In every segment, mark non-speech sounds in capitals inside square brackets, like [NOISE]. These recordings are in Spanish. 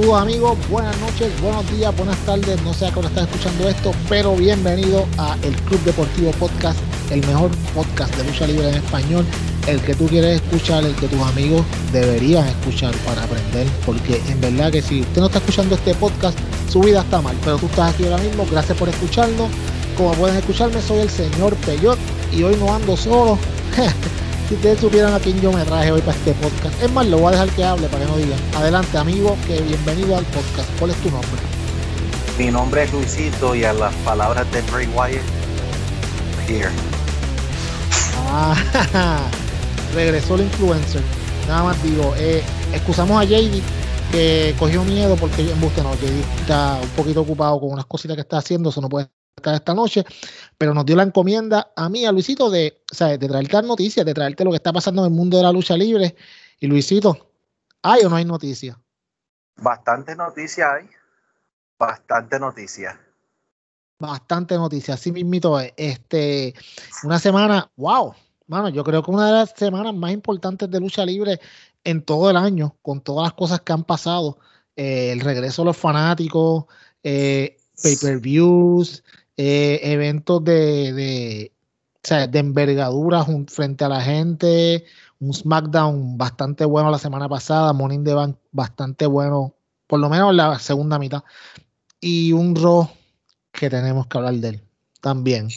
Saludos amigos, buenas noches, buenos días, buenas tardes, no sé a qué hora estás escuchando esto, pero bienvenido a el Club Deportivo Podcast, el mejor podcast de lucha libre en español, el que tú quieres escuchar, el que tus amigos deberían escuchar para aprender, porque en verdad que si usted no está escuchando este podcast, su vida está mal, pero tú estás aquí ahora mismo, gracias por escucharlo, como pueden escucharme, soy el señor Peyot y hoy no ando solo. [LAUGHS] Si ustedes supieran a quién yo me traje hoy para este podcast. Es más, lo voy a dejar que hable para que no digan. Adelante, amigo, que bienvenido al podcast. ¿Cuál es tu nombre? Mi nombre es Luisito y a las palabras de Bray Wyatt, here. Ah, [LAUGHS] regresó el influencer. Nada más digo, eh, excusamos a JD que cogió miedo porque en busca no, JD está un poquito ocupado con unas cositas que está haciendo, eso no puede esta noche, pero nos dio la encomienda a mí, a Luisito, de, o de traerte noticias, de traerte lo que está pasando en el mundo de la lucha libre. Y Luisito, ¿hay o no hay noticias? Bastante noticias hay. Bastante noticias. Bastante noticias, así mismito Este, una semana, wow, bueno, yo creo que una de las semanas más importantes de lucha libre en todo el año, con todas las cosas que han pasado. Eh, el regreso de los fanáticos, eh, pay-per-views, eh, eventos de, de, de envergadura frente a la gente, un SmackDown bastante bueno la semana pasada, Morning the Bank bastante bueno, por lo menos la segunda mitad, y un Raw que tenemos que hablar de él también.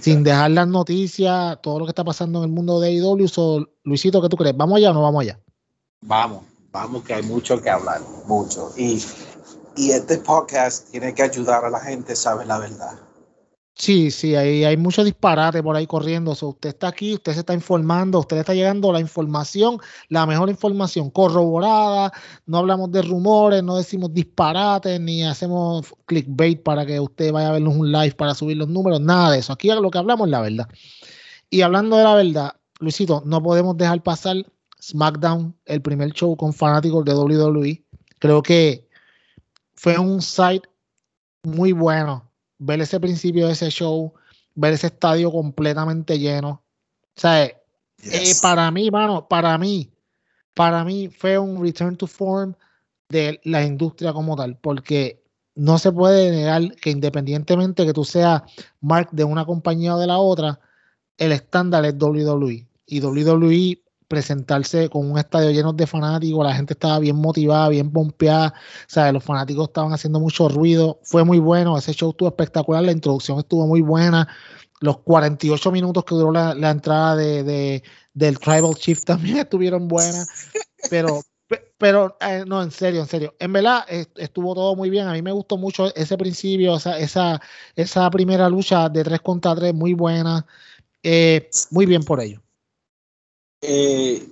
Sin dejar las noticias, todo lo que está pasando en el mundo de AEW, so, Luisito, ¿qué tú crees? ¿Vamos allá o no vamos allá? Vamos, vamos que hay mucho que hablar, mucho. Y y este podcast tiene que ayudar a la gente a saber la verdad. Sí, sí, hay, hay mucho disparate por ahí corriendo. usted está aquí, usted se está informando, usted está llegando la información, la mejor información corroborada. No hablamos de rumores, no decimos disparates, ni hacemos clickbait para que usted vaya a vernos un live para subir los números, nada de eso. Aquí lo que hablamos es la verdad. Y hablando de la verdad, Luisito, no podemos dejar pasar SmackDown, el primer show con fanáticos de WWE. Creo que fue un site muy bueno. Ver ese principio de ese show, ver ese estadio completamente lleno. O sea, eh, para mí, mano, para mí, para mí fue un return to form de la industria como tal, porque no se puede negar que independientemente que tú seas mark de una compañía o de la otra, el estándar es WWE. Y WWE presentarse con un estadio lleno de fanáticos, la gente estaba bien motivada, bien pompeada, sea, los fanáticos estaban haciendo mucho ruido, fue muy bueno, ese show estuvo espectacular, la introducción estuvo muy buena, los 48 minutos que duró la, entrada de, del Tribal Chief [LAUGHS] también estuvieron buenas, pero, pero eh, no, en serio, en serio, en verdad estuvo todo muy bien, a mí me gustó mucho ese principio, esa, esa, esa primera lucha de 3 contra 3, muy buena, eh, muy bien por ello. Eh,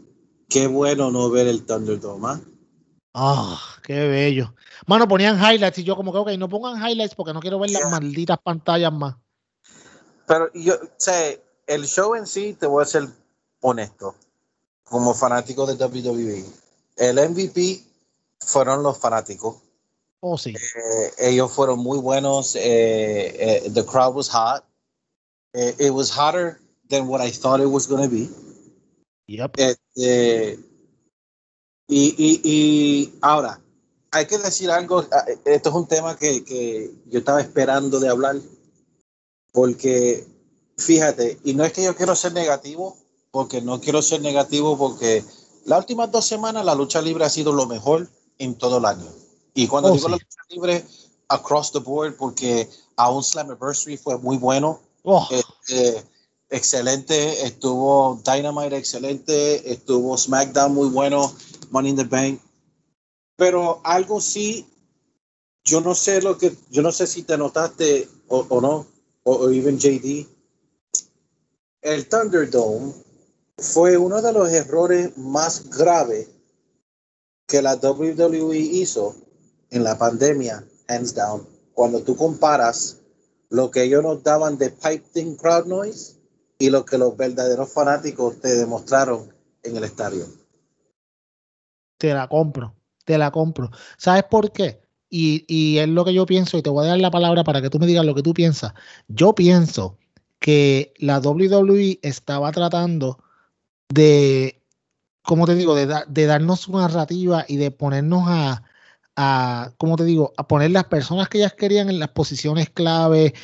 qué bueno no ver el Thunderdome. ¿ah? Ah, qué bello. Mano, ponían highlights y yo como que, ok, no pongan highlights porque no quiero ver las malditas pantallas más. Pero yo, sé, el show en sí, te voy a ser honesto, como fanático de WWE. El MVP fueron los fanáticos. Oh, sí. Eh, ellos fueron muy buenos. Eh, the crowd was hot. it was hotter than what I thought it was going to be. Este, y, y, ahora, hay que decir algo, ah, esto es un tema que, que, yo estaba esperando de hablar, porque fíjate, y no es que yo quiero ser negativo, porque no quiero ser negativo, porque las últimas dos semanas la lucha libre ha sido lo mejor en todo el año. Y cuando oh, digo la lucha libre, across the board, porque a un Slammiversary fue muy bueno. Oh. Este, excelente, estuvo Dynamite excelente, estuvo SmackDown muy bueno, Money in the Bank. Pero algo sí, yo no sé lo que, yo no sé si te notaste o, no, o, even JD. El Thunderdome fue uno de los errores más graves que la WWE hizo en la pandemia, hands down. Cuando tú comparas lo que ellos nos daban de piping crowd noise y lo que los verdaderos fanáticos te demostraron en el estadio. Te la compro, te la compro. ¿Sabes por qué? Y, y, es lo que yo pienso, y te voy a dar la palabra para que tú me digas lo que tú piensas. Yo pienso que la WWE estaba tratando de, como te digo, de, darnos una narrativa y de ponernos a, a, como te digo, a poner las personas que ellas querían en las posiciones clave,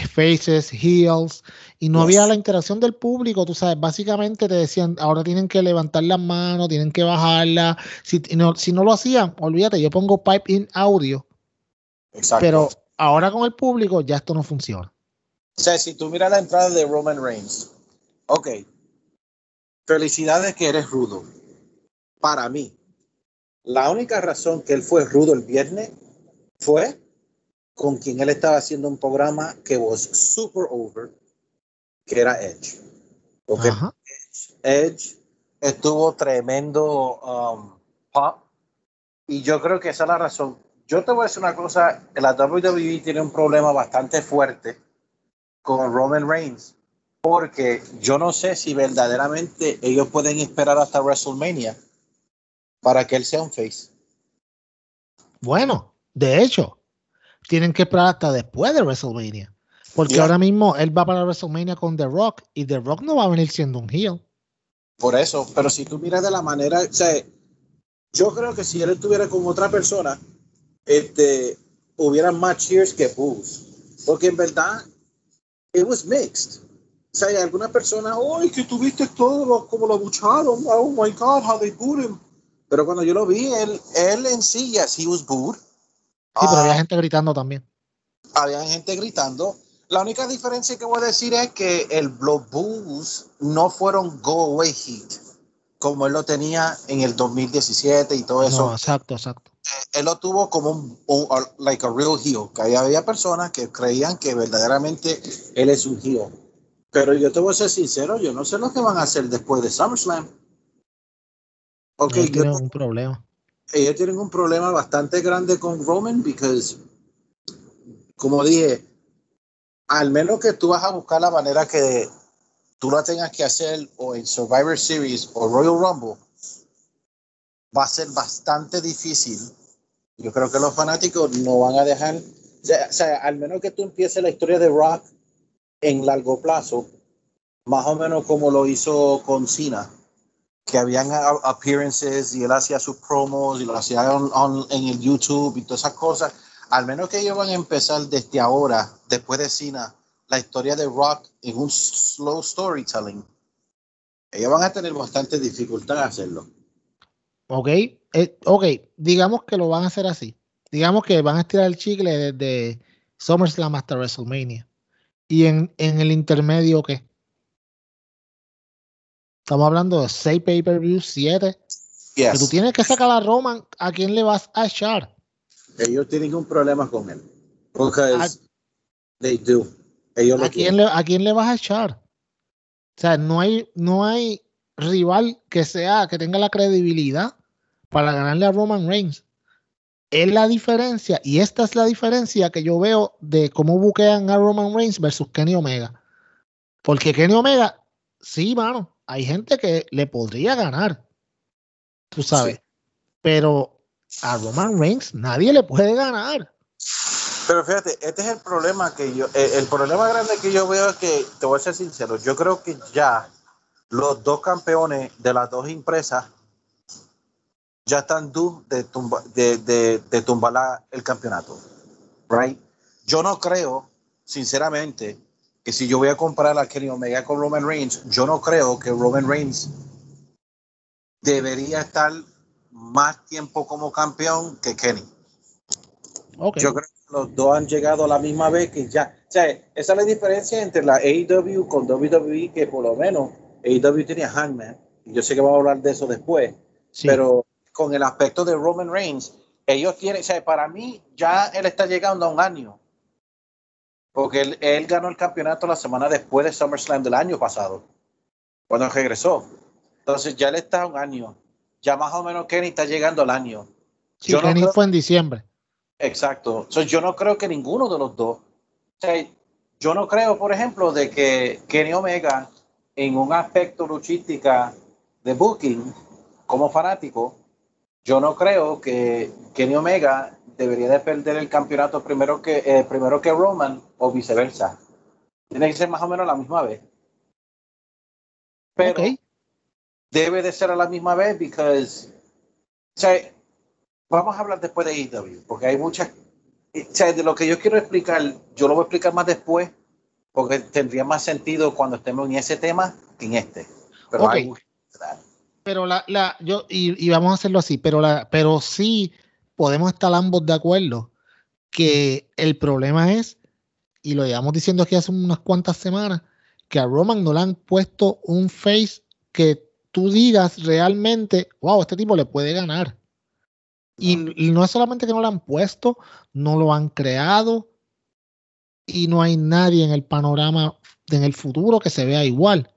faces, heels, y no había la interacción del público, tú sabes, básicamente te decían, ahora tienen que levantar las manos, tienen que bajarla, si no, si no lo hacían, olvídate, yo pongo pipe in audio, Exacto. pero ahora con el público ya esto no funciona. O sea, si tú miras la entrada de Roman Reigns, ok, felicidades que eres rudo. Para mí, la única razón que él fue rudo el viernes fue con quien él estaba haciendo un programa que was super over, que era Edge. Porque Edge, estuvo tremendo um, pop y yo creo que esa es la razón. Yo te voy a decir una cosa, la WWE tiene un problema bastante fuerte con Roman Reigns, porque yo no sé si verdaderamente ellos pueden esperar hasta WrestleMania para que él sea un face. Bueno, de hecho, tienen que esperar hasta después de WrestleMania. Porque ahora mismo él va para WrestleMania con The Rock y The Rock no va a venir siendo un heel. Por eso, pero si tú miras de la manera, o sea, yo creo que si él estuviera con otra persona, este, hubiera más cheers que boos. Porque en verdad, it was mixed. O sea, hay algunas personas, ¡ay, que tuviste todo como lo bucharon! ¡Oh my God, how they booed him! Pero cuando yo lo vi, él, él en sí, yes, he was booed. Sí, pero había ah. gente gritando también. Había gente gritando. La única diferencia que voy a decir es que el, los no fueron go away hit como él lo tenía en el 2017 y todo eso. No, exacto, exacto. Eh, él lo tuvo como un, like a real heel, que había personas que creían que verdaderamente él es un heel. Pero yo te voy a ser sincero, yo no sé lo que van a hacer después de SummerSlam. Okay, tienen un problema. Ellos tienen un problema bastante grande con Roman, porque, como dije, al menos que tú vas a buscar la manera que tú la tengas que hacer o en Survivor Series o Royal Rumble, va a ser bastante difícil. Yo creo que los fanáticos no van a dejar, o sea, al menos que tú empieces la historia de Rock en largo plazo, más o menos como lo hizo con Cena, que habían appearances y él hacía sus promos y lo hacía en el YouTube y todas esas cosas. Al menos que ellos van a empezar desde ahora, después de Cena, la historia de Rock en un slow storytelling, ellos van a tener bastante dificultad en hacerlo. Ok, eh, ok, digamos que lo van a hacer así. Digamos que van a estirar el chicle desde SummerSlam hasta WrestleMania. ¿Y en, el intermedio qué? Estamos hablando de 6 pay-per-views, 7. Que tú tienes que sacar a Roman, ¿a quién le vas a echar? Ellos tienen un problema con él. Porque they do. ¿A, quién le, ¿A quién le vas a echar? O sea, no hay, no hay rival que sea, que tenga la credibilidad para ganarle a Roman Reigns. Es la diferencia, y esta es la diferencia que yo veo de cómo buquean a Roman Reigns versus Kenny Omega. Porque Kenny Omega, sí, mano, hay gente que le podría ganar. Tú sabes. Pero a Roman Reigns nadie le puede ganar. Pero fíjate, este es el problema que yo, eh, el problema grande que yo veo es que, te voy a ser sincero, yo creo que ya los dos campeones de las dos empresas ya están due de, tumba, de, de, tumbar el campeonato. Right? Yo no creo, sinceramente, que si yo voy a comparar a Kenny Omega con Roman Reigns, yo no creo que Roman Reigns debería estar más tiempo como campeón que Kenny. Okay. Yo creo los dos han llegado a la misma vez que ya. O sea, esa es la diferencia entre la AEW con WWE, que por lo menos AEW tenía Hangman. Yo sé que vamos a hablar de eso después. Pero con el aspecto de Roman Reigns, ellos tienen, o sea, para mí ya él está llegando a un año. Porque él, él ganó el campeonato la semana después de SummerSlam del año pasado, cuando regresó. Entonces ya él está un año. Ya más o menos Kenny está llegando al año. Sí, Kenny fue en diciembre. Exacto. yo no creo que ninguno de los dos. yo no creo, por ejemplo, de que Kenny Omega, en un aspecto luchística de booking, como fanático, yo no creo que Kenny Omega debería de perder el campeonato primero que, eh, primero que Roman o viceversa. Tiene que ser más o menos la misma vez. Pero debe de ser a la misma vez porque vamos a hablar después de AEW, porque hay muchas, o sea, de lo que yo quiero explicar, yo lo voy a explicar más después, porque tendría más sentido cuando estemos en ese tema que en este. Pero okay. Pero la, la, yo, y, y, vamos a hacerlo así, pero la, pero sí podemos estar ambos de acuerdo que el problema es, y lo llevamos diciendo aquí hace unas cuantas semanas, que a Roman no le han puesto un face que tú digas realmente, wow, este tipo le puede ganar. Y, y no es solamente que no lo han puesto, no lo han creado y no hay nadie en el panorama en el futuro que se vea igual.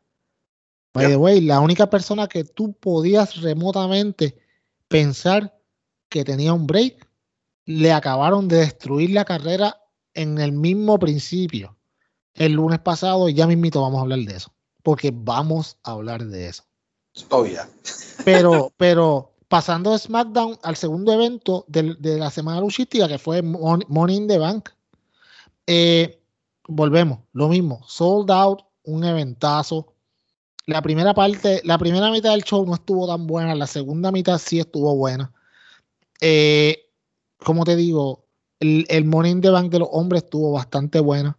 By the way, la única persona que tú podías remotamente pensar que tenía un break, le acabaron de destruir la carrera en el mismo principio. El lunes pasado, y ya mismito vamos a hablar de eso, porque vamos a hablar de eso. Oh, yeah. pero, [LAUGHS] pero pasando de SmackDown al segundo evento de, de la semana luchística, que fue Money in the Bank, eh, volvemos, lo mismo, sold out, un eventazo, la primera parte, la primera mitad del show no estuvo tan buena, la segunda mitad sí estuvo buena. Eh, como te digo, el, el Money in the Bank de los hombres estuvo bastante buena.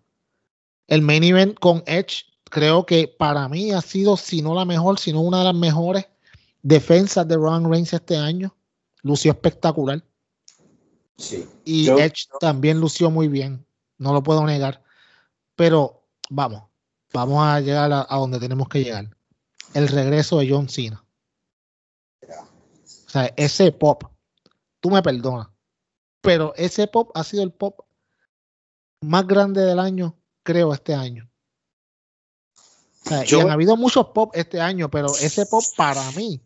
El main event con Edge, creo que para mí ha sido, si no la mejor, sino una de las mejores defensas de Roman Reigns este año. Lució espectacular. Sí. Y Yo- Edge también lució muy bien, no lo puedo negar. Pero vamos, vamos a llegar a, a donde tenemos que llegar. El regreso de John Cena. O sea, ese pop, tú me perdonas, pero ese pop ha sido el pop más grande del año, creo, este año. O sea, Yo- y han habido muchos pop este año, pero ese pop para mí,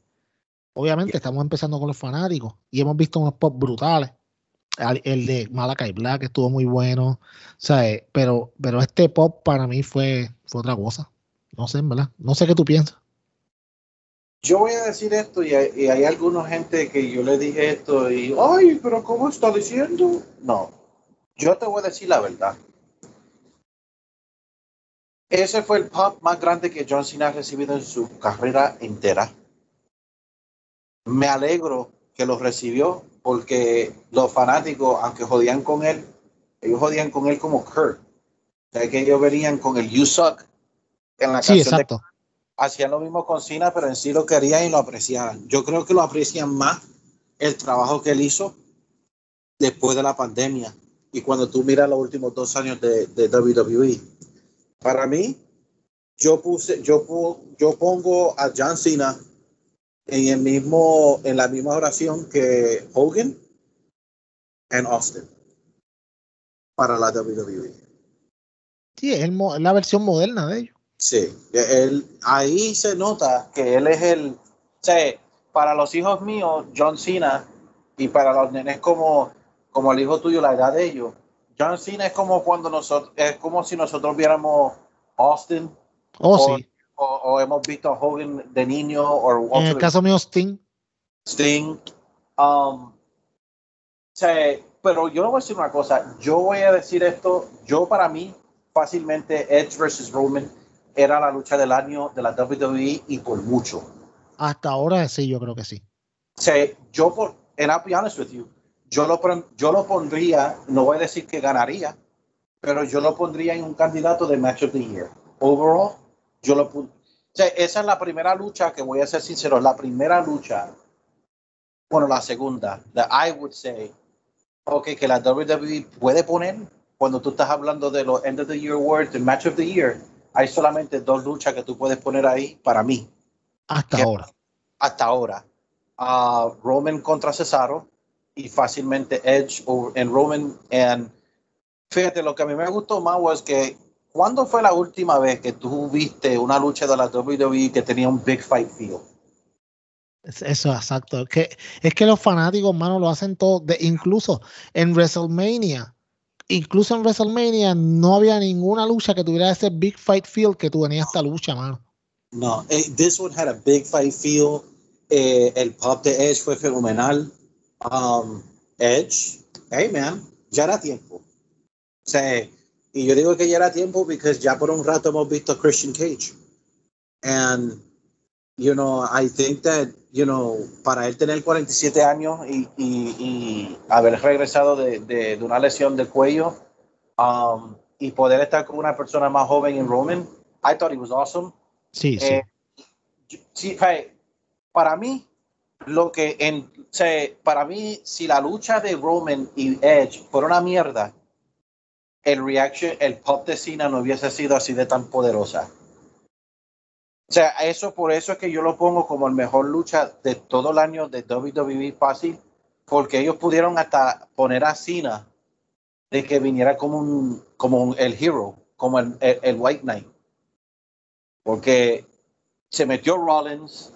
obviamente estamos empezando con los fanáticos y hemos visto unos pop brutales. Al- El de Malakai Black estuvo muy bueno, eh, pero, pero este pop para mí fue, fue otra cosa. No sé, verdad. No sé qué tú piensas. Yo voy a decir esto y hay, y hay alguna gente que yo le dije esto y, ay, pero ¿cómo está diciendo? No, yo te voy a decir la verdad. Ese fue el pop más grande que John Cena ha recibido en su carrera entera. Me alegro que lo recibió porque los fanáticos, aunque jodían con él, ellos jodían con él como Kurt. O sea, que ellos venían con el You Suck en la Sí, canción exacto. Hacían lo mismo con Cena, pero en sí lo querían y lo apreciaban. Yo creo que lo aprecian más el trabajo que él hizo después de la pandemia y cuando tú miras los últimos dos años de, de WWE. Para mí, yo puse, yo, yo pongo a John Cena en el mismo, en la misma oración que Hogan and Austin para la. WWE. Sí, es la versión moderna de ellos. Sí, él, ahí se nota que él es el, o sea, para los hijos míos, John Cena, y para los nenes como, como el hijo tuyo, la edad de ellos, John Cena es como cuando nosotros, es como si nosotros viéramos Austin Oh, o, sí. o, o hemos visto a Hogan de niño o En el caso mío, Sting. Sting. Um, o sea, pero yo le voy a decir una cosa, yo voy a decir esto, yo para mí, fácilmente Edge versus Roman era la lucha del año de la WWE y por mucho. Hasta ahora sí, yo creo que sí. Sea, yo por, and I'll be honest with you, yo lo, yo lo pondría, no voy a decir que ganaría, pero yo lo pondría en un candidato de Match of the Year. Overall, yo lo pon- o sea, esa es la primera lucha que voy a ser sincero, la primera lucha, bueno, la segunda, that I would say, ok, que la WWE puede poner cuando tú estás hablando de los End of the Year Awards, el Match of the Year, hay solamente dos luchas que tú puedes poner ahí para mí Hasta ahora. hasta ahora. Ah, Roman contra Cesaro y fácilmente Edge en Roman. And fíjate, lo que a mí me gustó más es que ¿cuándo fue la última vez que tú viste una lucha de la WWE que tenía un big fight feel? Es- Eso, exacto. Es que, es que los fanáticos, mano, lo hacen todo. De, incluso en WrestleMania, incluso en WrestleMania no había ninguna lucha que tuviera ese big fight feel que tú tenías esta lucha, mano. No, eh, this one had a big fight feel. Eh, el pop de Edge fue fenomenal. Um, Edge, hey man, ya era tiempo. O sea, y yo digo que ya era tiempo porque ya por un rato hemos visto a Christian Cage. And you know, I think that, you know, para él tener 47 años y, y, y haber regresado de, de, de, una lesión del cuello um, y poder estar con una persona más joven en Roman, I thought he was awesome. Sí, eh, sí. sí para mí, lo que en, para mí, si la lucha de Roman y Edge fuera una mierda, el reaction, el pop de Cena no hubiese sido así de tan poderosa. O sea, eso por eso es que yo lo pongo como el mejor lucha de todo el año de WWE fácil, porque ellos pudieron hasta poner a Cena de que viniera como un, como un, el hero, como el, el, el White Knight. Porque se metió Rollins,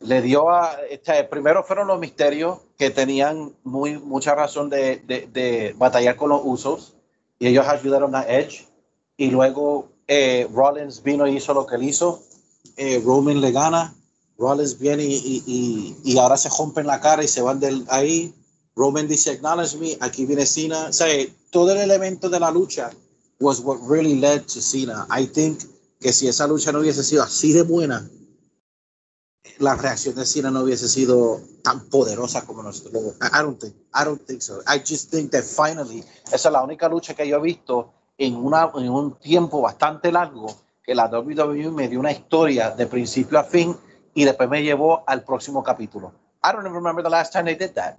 le dio a. Este, primero fueron los misterios que tenían muy, mucha razón de, de, de, batallar con los usos y ellos ayudaron a Edge. Y luego eh, Rollins vino y hizo lo que él hizo. Eh, Roman le gana. Rollins viene y, y, y, ahora se rompen la cara y se van del ahí. Roman dice, acknowledge me. Aquí viene Cena. O sea, todo el elemento de la lucha was what really led to Cena. I think que si esa lucha no hubiese sido así de buena, la reacción de Cena no hubiese sido tan poderosa como nosotros. I don't think, I don't think so. I just think that finally, esa es la única lucha que yo he visto en, una, en un tiempo bastante largo que la WWE me dio una historia de principio a fin y después me llevó al próximo capítulo. I don't even remember the last time they did that.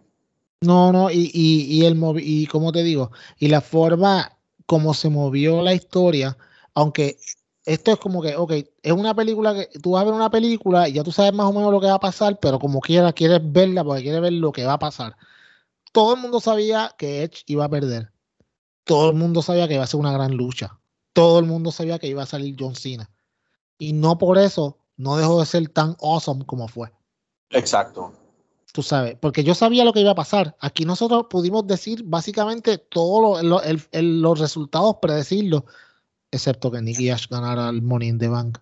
No, no, y, y, y y como te digo, y la forma como se movió la historia, aunque esto es como que, ok, es una película que tú vas a ver una película y ya tú sabes más o menos lo que va a pasar, pero como quiera quieres verla porque quieres ver lo que va a pasar. Todo el mundo sabía que Edge iba a perder. Todo el mundo sabía que iba a ser una gran lucha. Todo el mundo sabía que iba a salir John Cena. Y no por eso no dejó de ser tan awesome como fue. Exacto. Tú sabes, porque yo sabía lo que iba a pasar. Aquí nosotros pudimos decir básicamente todos lo, los resultados, predecirlos excepto que Nicky Ash ganara el Money in the Bank.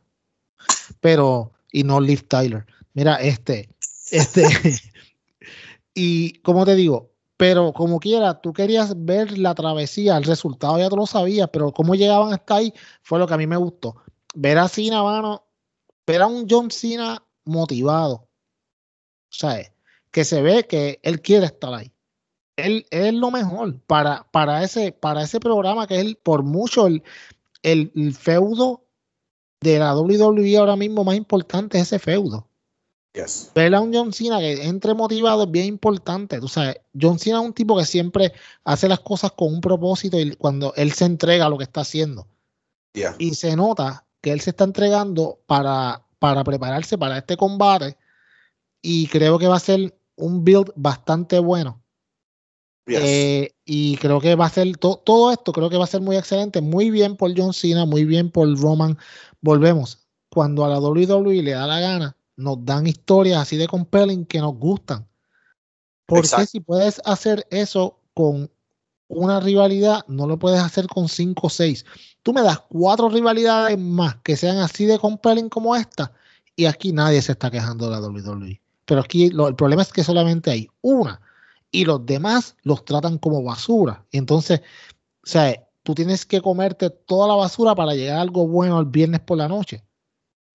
Pero, y no Liv Tyler. Mira, este, este, [LAUGHS] y como te digo, pero como quiera, tú querías ver la travesía, el resultado ya tú lo sabías, pero cómo llegaban hasta ahí fue lo que a mí me gustó. Ver a Cena, mano, ver a un John Cena motivado. O sea, que se ve que él quiere estar ahí. Él, es lo mejor para, para, ese, para ese programa que es por mucho el, el, el, feudo de la WWE ahora mismo más importante es ese feudo. Yes. Ver a un John Cena que entre motivado es bien importante. Tú sabes, John Cena es un tipo que siempre hace las cosas con un propósito y cuando él se entrega a lo que está haciendo. Yeah. Y se nota que él se está entregando para, para prepararse para este combate. Y creo que va a ser un build bastante bueno. Yes. Eh, y creo que va a ser to todo esto, creo que va a ser muy excelente. Muy bien por John Cena, muy bien por Roman. Volvemos. Cuando a la WWE le da la gana, nos dan historias así de compelling que nos gustan. Porque Exacto. si puedes hacer eso con una rivalidad, no lo puedes hacer con cinco o seis. Tú me das cuatro rivalidades más que sean así de compelling como esta, y aquí nadie se está quejando de la WWE. Pero aquí lo, el problema es que solamente hay una y los demás los tratan como basura. Y entonces, o sea, tú tienes que comerte toda la basura para llegar a algo bueno el viernes por la noche.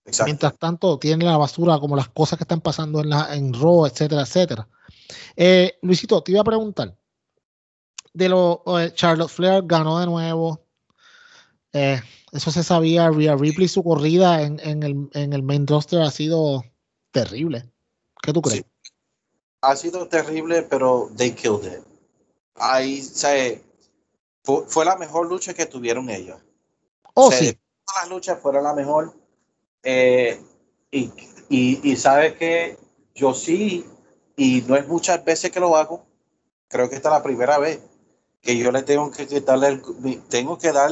Exacto. Mientras tanto, tienen la basura como las cosas que están pasando en, la, en Raw, etcétera, etcétera. Eh, Luisito, te iba a preguntar. De lo eh, Charlotte Flair ganó de nuevo. Eh, eso se sabía. Rhea Ripley, su corrida en, en, el, en el main roster ha sido terrible. ¿Qué tú crees? Sí ha sido terrible, pero they killed it. Ahí, o sea, fue, fue, la mejor lucha que tuvieron ellos. Oh, o sea, sí. Todas las luchas fueron la mejor. Eh, y, y, y sabes que yo sí, y no es muchas veces que lo hago, creo que esta es la primera vez que yo le tengo que quitarle el, tengo que dar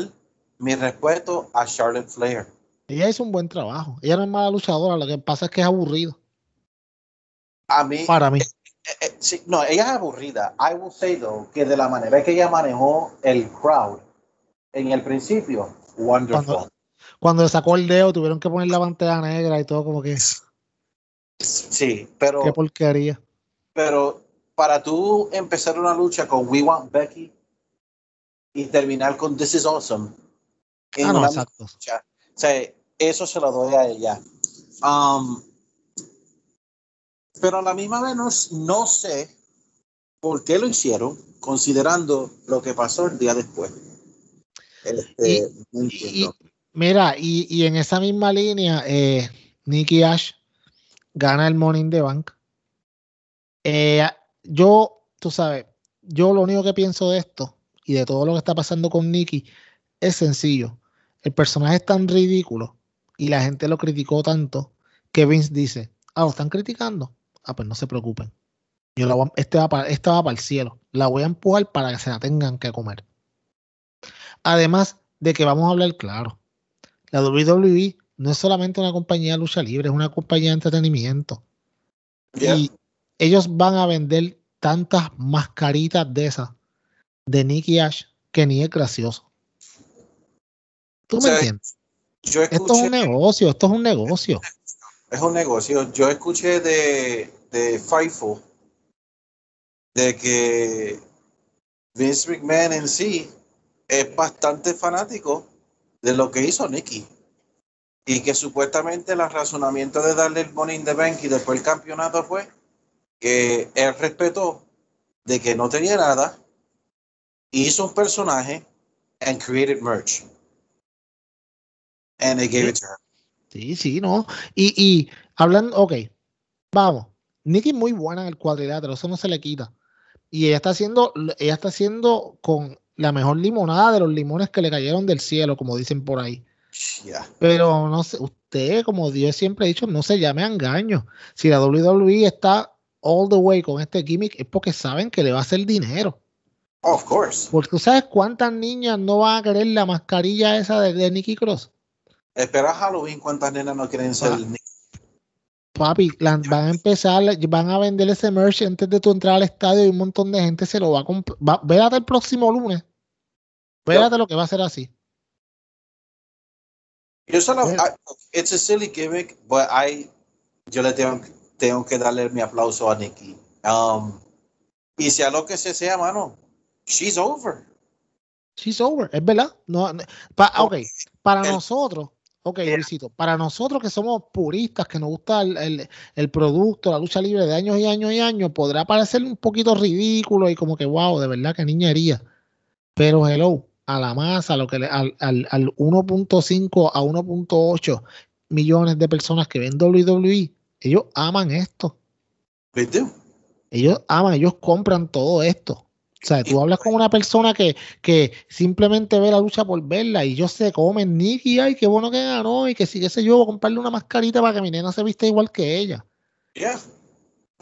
mi respeto a Charlotte Flair. Ella hizo un buen trabajo. Ella no es mala luchadora, lo que pasa es que es aburrido. A mí, Para mí. Eh, eh, sí, no, ella es aburrida. I will say though que de la manera que ella manejó el crowd en el principio, wonderful. Cuando, cuando le sacó el dedo, tuvieron que poner la pantalla negra y todo como que. Sí, pero. Qué porquería. Pero para tú empezar una lucha con We Want Becky y terminar con This is Awesome. Ah, no, exacto. Lucha, o sea, eso se lo doy a ella. Um, pero a la misma vez no, no sé por qué lo hicieron, considerando lo que pasó el día después. Este, y, mira, y, y, en esa misma línea, eh, Nicky Ash gana el Money in the Bank. Eh, yo, tú sabes, yo lo único que pienso de esto y de todo lo que está pasando con Nicky es sencillo. El personaje es tan ridículo y la gente lo criticó tanto que Vince dice, ah, lo están criticando. Ah, pues no se preocupen. Yo este, va para, este va para el cielo. La voy a empujar para que se la tengan que comer. Además de que vamos a hablar claro. La WWE no es solamente una compañía de lucha libre, es una compañía de entretenimiento. Y ellos van a vender tantas mascaritas de esas de Nicky Ash que ni es gracioso. ¿Tú me entiendes? esto es un negocio, esto es un negocio. Es un negocio. Yo escuché de, de Fightful de que Vince McMahon en sí es bastante fanático de lo que hizo Nicky. Y que supuestamente el razonamiento de darle el Money in the Bank y después el campeonato fue que él respetó de que no tenía nada, hizo un personaje and created merch. And they gave it to her. Sí, sí, no. Y, y hablando, ok, vamos. Nikki es muy buena en el cuadrilátero, eso no se le quita. Y ella está haciendo, ella está haciendo con la mejor limonada de los limones que le cayeron del cielo, como dicen por ahí. Pero no sé, usted, como Dios siempre ha dicho, no se llame a engaño. Si la WWE está all the way con este gimmick, es porque saben que le va a hacer dinero. Of course. Porque tú sabes cuántas niñas no van a querer la mascarilla esa de, de Nicky Cross. Espera Halloween, cuántas nenas no quieren ser ah. Papi, van a empezar, van a vender ese merch antes de tu entrar al estadio y un montón de gente se lo va a comprar. Vérate el próximo lunes. Vérate lo que va a ser así. Yo solo, it's a silly gimmick, but I, yo le tengo, tengo que darle mi aplauso a Nikki. Um, y sea lo que sea, mano, she's over. She's over, es verdad. No, ok, para nosotros, Ok, Luisito, para nosotros que somos puristas, que nos gusta el, producto, la lucha libre de años y años y años, podrá parecer un poquito ridículo y como que, wow, de verdad que niñería. Pero hello, a la masa, lo que al, al, al 1.5 a 1.8 millones de personas que ven WWE, ellos aman esto. Ellos aman, ellos compran todo esto. O sea, tú hablas con una persona que, que simplemente ve la lucha por verla y ellos se comen Nicky, ay, qué bueno que ganó y que si qué sé yo, comprarle una mascarita para que mi nena se vista igual que ella. Yeah.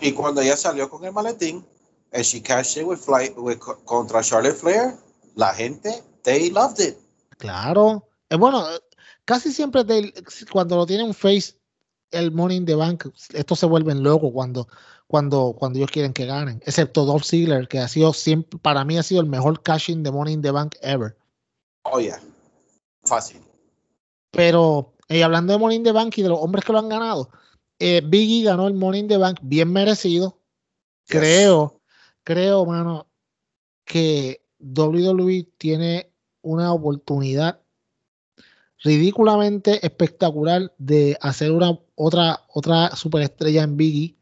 Y cuando ella salió con el maletín, el she cashed with with, contra Charlotte Flair, la gente, they loved it. Claro. Eh, bueno, casi siempre cuando lo tiene un face, el Money in the Bank, estos se vuelven locos cuando cuando, cuando ellos quieren que ganen, excepto Dolph Ziggler, que ha sido siempre, para mí ha sido el mejor cashing de Money in the Bank ever. Oh, yeah. Fácil. Pero, eh, hablando de Money in the Bank y de los hombres que lo han ganado, eh, Biggie ganó el Money in the Bank bien merecido. Creo, creo, mano, que WWE tiene una oportunidad ridículamente espectacular de hacer una otra otra superestrella en Biggie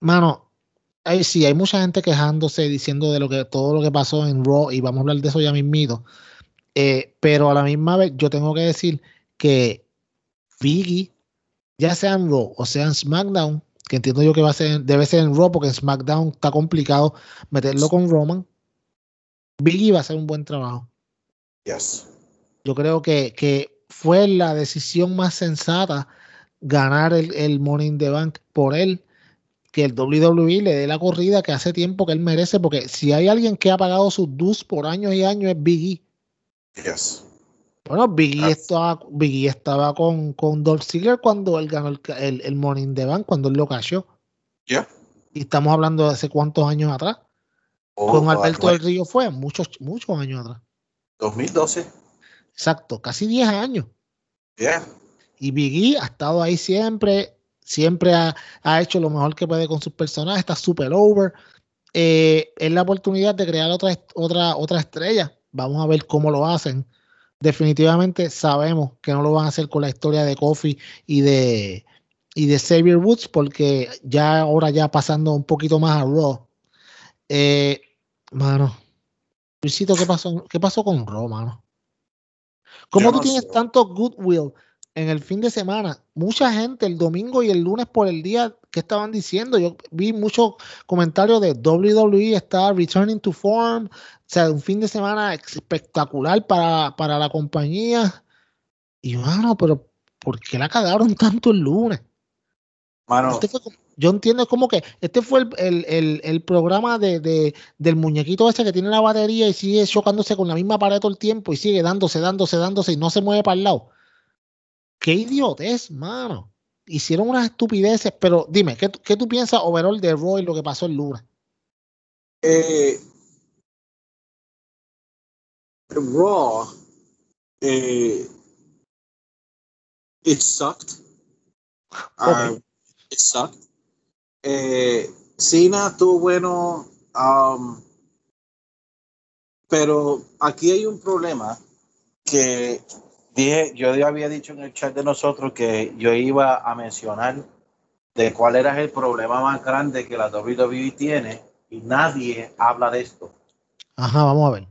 Mano, ahí sí, hay mucha gente quejándose, diciendo de lo que todo lo que pasó en Raw, y vamos a hablar de eso ya mismito. Eh, pero a la misma vez, yo tengo que decir que Biggie, ya sea en Raw o sea en SmackDown, que entiendo yo que va a ser, debe ser en Raw, porque en SmackDown está complicado meterlo con Roman. Biggie va a hacer un buen trabajo. Yes. Yo creo que, que fue la decisión más sensata ganar el, el Money in the Bank por él que el WWE le dé la corrida que hace tiempo que él merece, porque si hay alguien que ha pagado sus dues por años y años es Biggie. Yes. Bueno, Biggie estaba, Biggie estaba con, con Dolph Ziggler cuando él ganó el, el, in the Bank, cuando él lo cayó. Ya. Y estamos hablando de hace cuántos años atrás. Oh, con Alberto del Río fue muchos, muchos años atrás. 2012. Exacto, casi 10 años. Yeah. Y Biggie ha estado ahí siempre siempre ha, hecho lo mejor que puede con sus personajes, está super over. Eh, es la oportunidad de crear otra, otra, otra estrella. Vamos a ver cómo lo hacen. Definitivamente sabemos que no lo van a hacer con la historia de Kofi y de y de Xavier Woods, porque ya ahora ya pasando un poquito más a Raw. Eh, mano, Luisito, ¿qué pasó, qué pasó con Raw, mano? ¿Cómo tú tienes tanto goodwill en el fin de semana? Mucha gente el domingo y el lunes por el día que estaban diciendo. Yo vi muchos comentarios de WWE está returning to form. O sea, un fin de semana espectacular para, para la compañía. Y bueno, pero ¿por qué la cagaron tanto el lunes? Este yo entiendo como que este fue el, programa de, del muñequito ese que tiene la batería y sigue chocándose con la misma pared todo el tiempo y sigue dándose, dándose, dándose y no se mueve para el lado. Qué idiotez, mano. Hicieron unas estupideces, pero dime, ¿qué, qué tú piensas overall de Roy lo que pasó el lunes? Eh, Raw, eh, it sucked. Ah, Exacto. Eh, Cena estuvo bueno, um, pero aquí hay un problema que dije, yo había dicho en el chat de nosotros que yo iba a mencionar de cuál era el problema más grande que la WWE tiene y nadie habla de esto. Ajá, vamos a ver.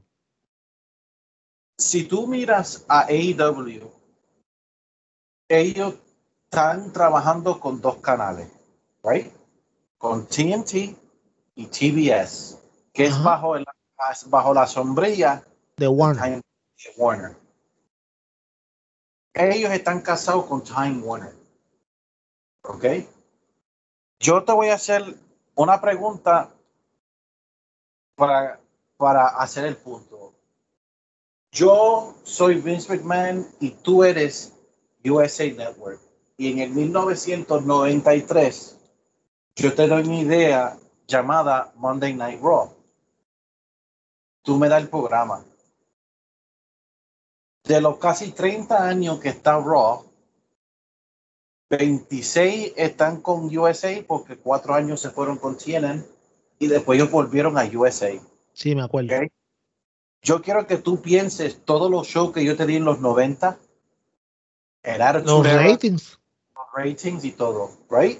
Si tú miras a AEW, ellos están trabajando con dos canales, right? Con TNT y TBS, que es bajo, el, bajo la sombrilla de Warner. Warner. Ellos están casados con Time Warner. ¿Ok? Yo te voy a hacer una pregunta para, para hacer el punto. Yo soy Vince McMahon y tú eres USA Network y en el 1993 yo te doy una idea llamada Monday Night Raw. Tú me das el programa. De los casi 30 años que está Raw, 26 están con USA porque cuatro años se fueron con CNN y después ellos volvieron a USA. Sí, me acuerdo. Yo quiero que tú pienses todos los shows que yo te di en los 90. los ratings ratings y todo, right?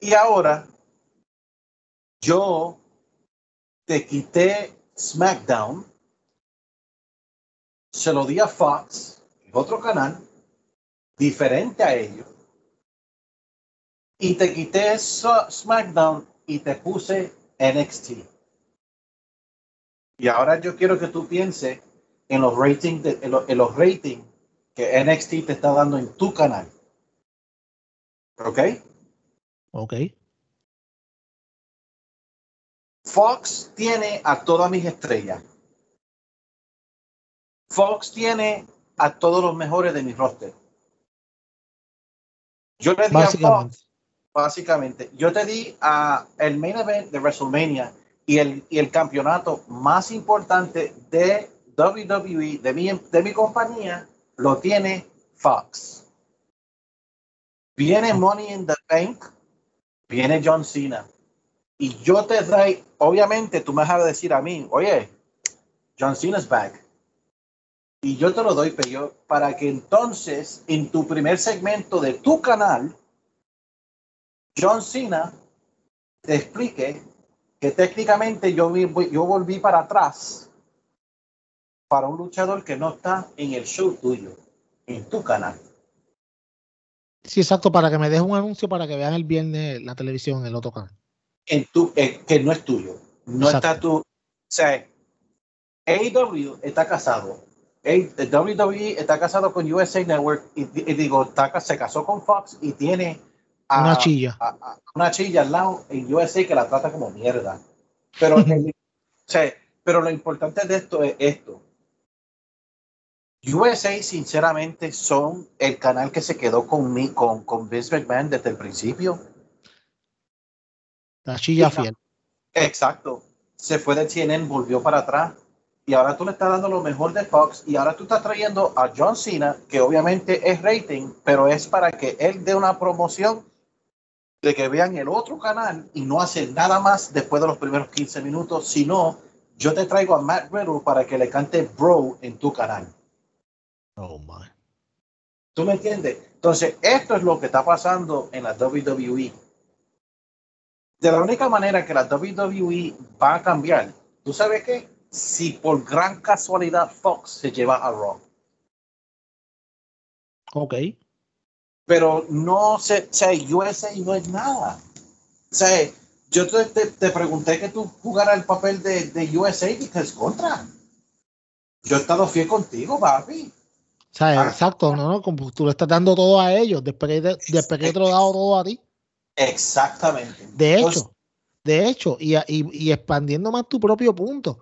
Y ahora yo te quité SmackDown, se lo di a Fox, otro canal, diferente a ellos, y te quité SmackDown y te puse NXT. Y ahora yo quiero que tú pienses en los ratings, en, en los que NXT te está dando en tu canal. ¿Ok? Ok. Fox tiene a todas mis estrellas. Fox tiene a todos los mejores de mi roster. Yo le di a Fox, básicamente, yo te di a el main event de WrestleMania y el, y el campeonato más importante de WWE, de mi, de mi compañía, lo tiene Fox. Viene Money in the Bank, viene John Cena. Y yo te doy, obviamente tú me vas a decir a mí, oye, John Cena's back. Y yo te lo doy, pero para que entonces en tu primer segmento de tu canal, John Cena te explique que técnicamente yo, yo volví para atrás para un luchador que no está en el show tuyo, en tu canal. Sí, exacto, para que me deje un anuncio para que vean el viernes la televisión en el otro canal. En tu, eh, que no es tuyo. No está tu. O sea, AEW está casado. WWE está casado con USA Network y, digo, está, se casó con Fox y tiene una chilla. una chilla al lado en USA que la trata como mierda. Pero, [LAUGHS] o sea, pero lo importante de esto es esto. USA, sinceramente, son el canal que se quedó con, mí, con, con Vince McMahon desde el principio. La chilla fiel. Exacto. Se fue de CNN, volvió para atrás. Y ahora tú le estás dando lo mejor de Fox. Y ahora tú estás trayendo a John Cena, que obviamente es rating, pero es para que él dé una promoción de que vean el otro canal y no hace nada más después de los primeros 15 minutos, sino yo te traigo a Matt Riddle para que le cante Bro en tu canal. Oh my. ¿Tú me entiendes? Entonces, esto es lo que está pasando en la WWE. De la única manera que la WWE va a cambiar, ¿tú sabes qué? Si por gran casualidad Fox se lleva a Raw. Ok. Pero no sé, o sea, USA no es nada. O sea, yo te, te, pregunté que tú jugaras el papel de, de USA y que es contra. Yo he estado fiel contigo, papi. O sea, ah. exacto, ¿no? no Como tú le estás dando todo a ellos después que, después que te lo he dado todo a ti. Exactamente. De hecho, de hecho, y, y, y, expandiendo más tu propio punto,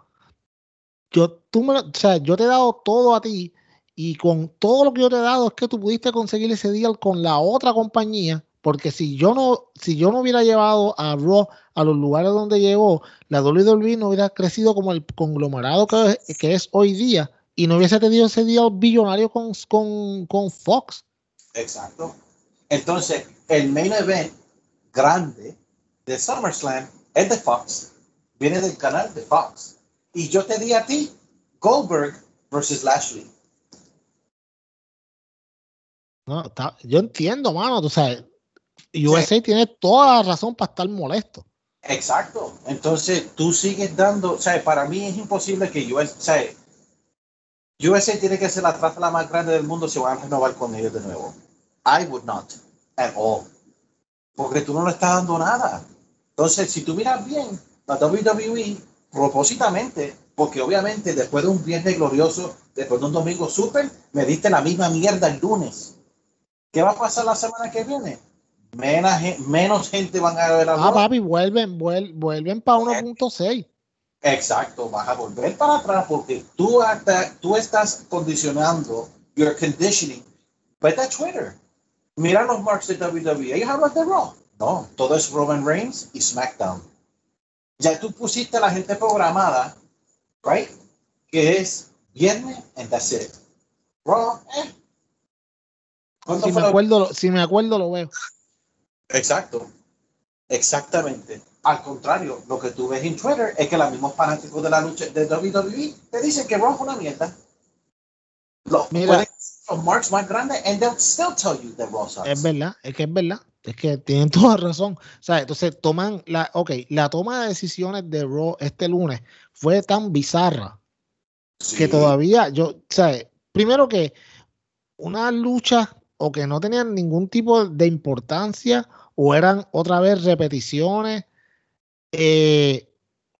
yo, tú me, o sea, yo te he dado todo a ti y con todo lo que yo te he dado es que tú pudiste conseguir ese deal con la otra compañía porque si yo no, si yo no hubiera llevado a Raw a los lugares donde llegó, la WWE no hubiera crecido como el conglomerado que, que es hoy día y no hubiese tenido ese día billonario con, con, con Fox. Exacto. Entonces, el main event grande de SummerSlam es de Fox. Viene del canal de Fox. Y yo te di a ti Goldberg versus Lashley. No, yo entiendo, mano. Tú sabes, USA tiene toda la razón para estar molesto. Exacto. Entonces tú sigues dando, o sea, para mí es imposible que USA, o sea, USA tiene que ser la traza la más grande del mundo si van a renovar con ellos de nuevo. I would not at all. Porque tú no le estás dando nada. Entonces, si tú miras bien, la WWE, propósitamente, porque obviamente después de un viernes glorioso, después de un domingo súper, me diste la misma mierda el lunes. ¿Qué va a pasar la semana que viene? menos, menos gente van a ver a Ah, papi, vuelven, vuelven, vuelven para 1.6. Exacto, vas a volver para atrás porque tú, hasta, tú estás condicionando your conditioning. Vete a Twitter. Mira los marks de WWE. Ellos hablan de Raw. No, todo es Roman Reigns y SmackDown. Ya tú pusiste a la gente programada, right? Que es viernes and that's it. Raw, eh. Si me, acuerdo, si me acuerdo, lo veo. Exacto. Exactamente. Al contrario, lo que tú ves en Twitter es que los mismos fanáticos de la lucha de WWE te dicen que Raw es una mierda. Los, Mira, los marks más grandes and they'll still tell you that Raw sucks. Es verdad, es que es verdad. Es que tienen [LAUGHS] toda razón. O sea, entonces toman la, ok, la toma de decisiones de Raw este lunes fue tan bizarra que todavía yo, o sea, primero que una lucha o que no tenían ningún tipo de importancia o eran otra vez repeticiones. Eh,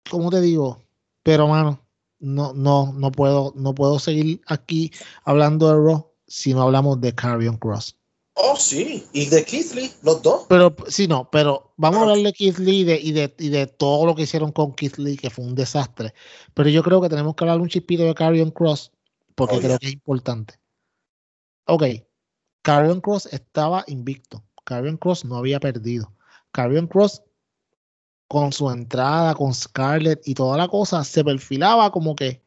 ¿Cómo te digo? Pero, mano, no, no, no puedo, no puedo seguir aquí hablando de Raw si no hablamos de Carrion Cross. Oh, sí, y de Keith Lee, los dos. Pero, sí, no, pero vamos a hablar de Keith Lee y de, y, de, todo lo que hicieron con Keith Lee, que fue un desastre. Pero yo creo que tenemos que hablar un chispito de Carrion Cross, porque oh, creo que es importante. Ok, Carrion Cross estaba invicto. Carrion Cross no había perdido. Carrion Cross, con su entrada, con Scarlett y toda la cosa, se perfilaba como que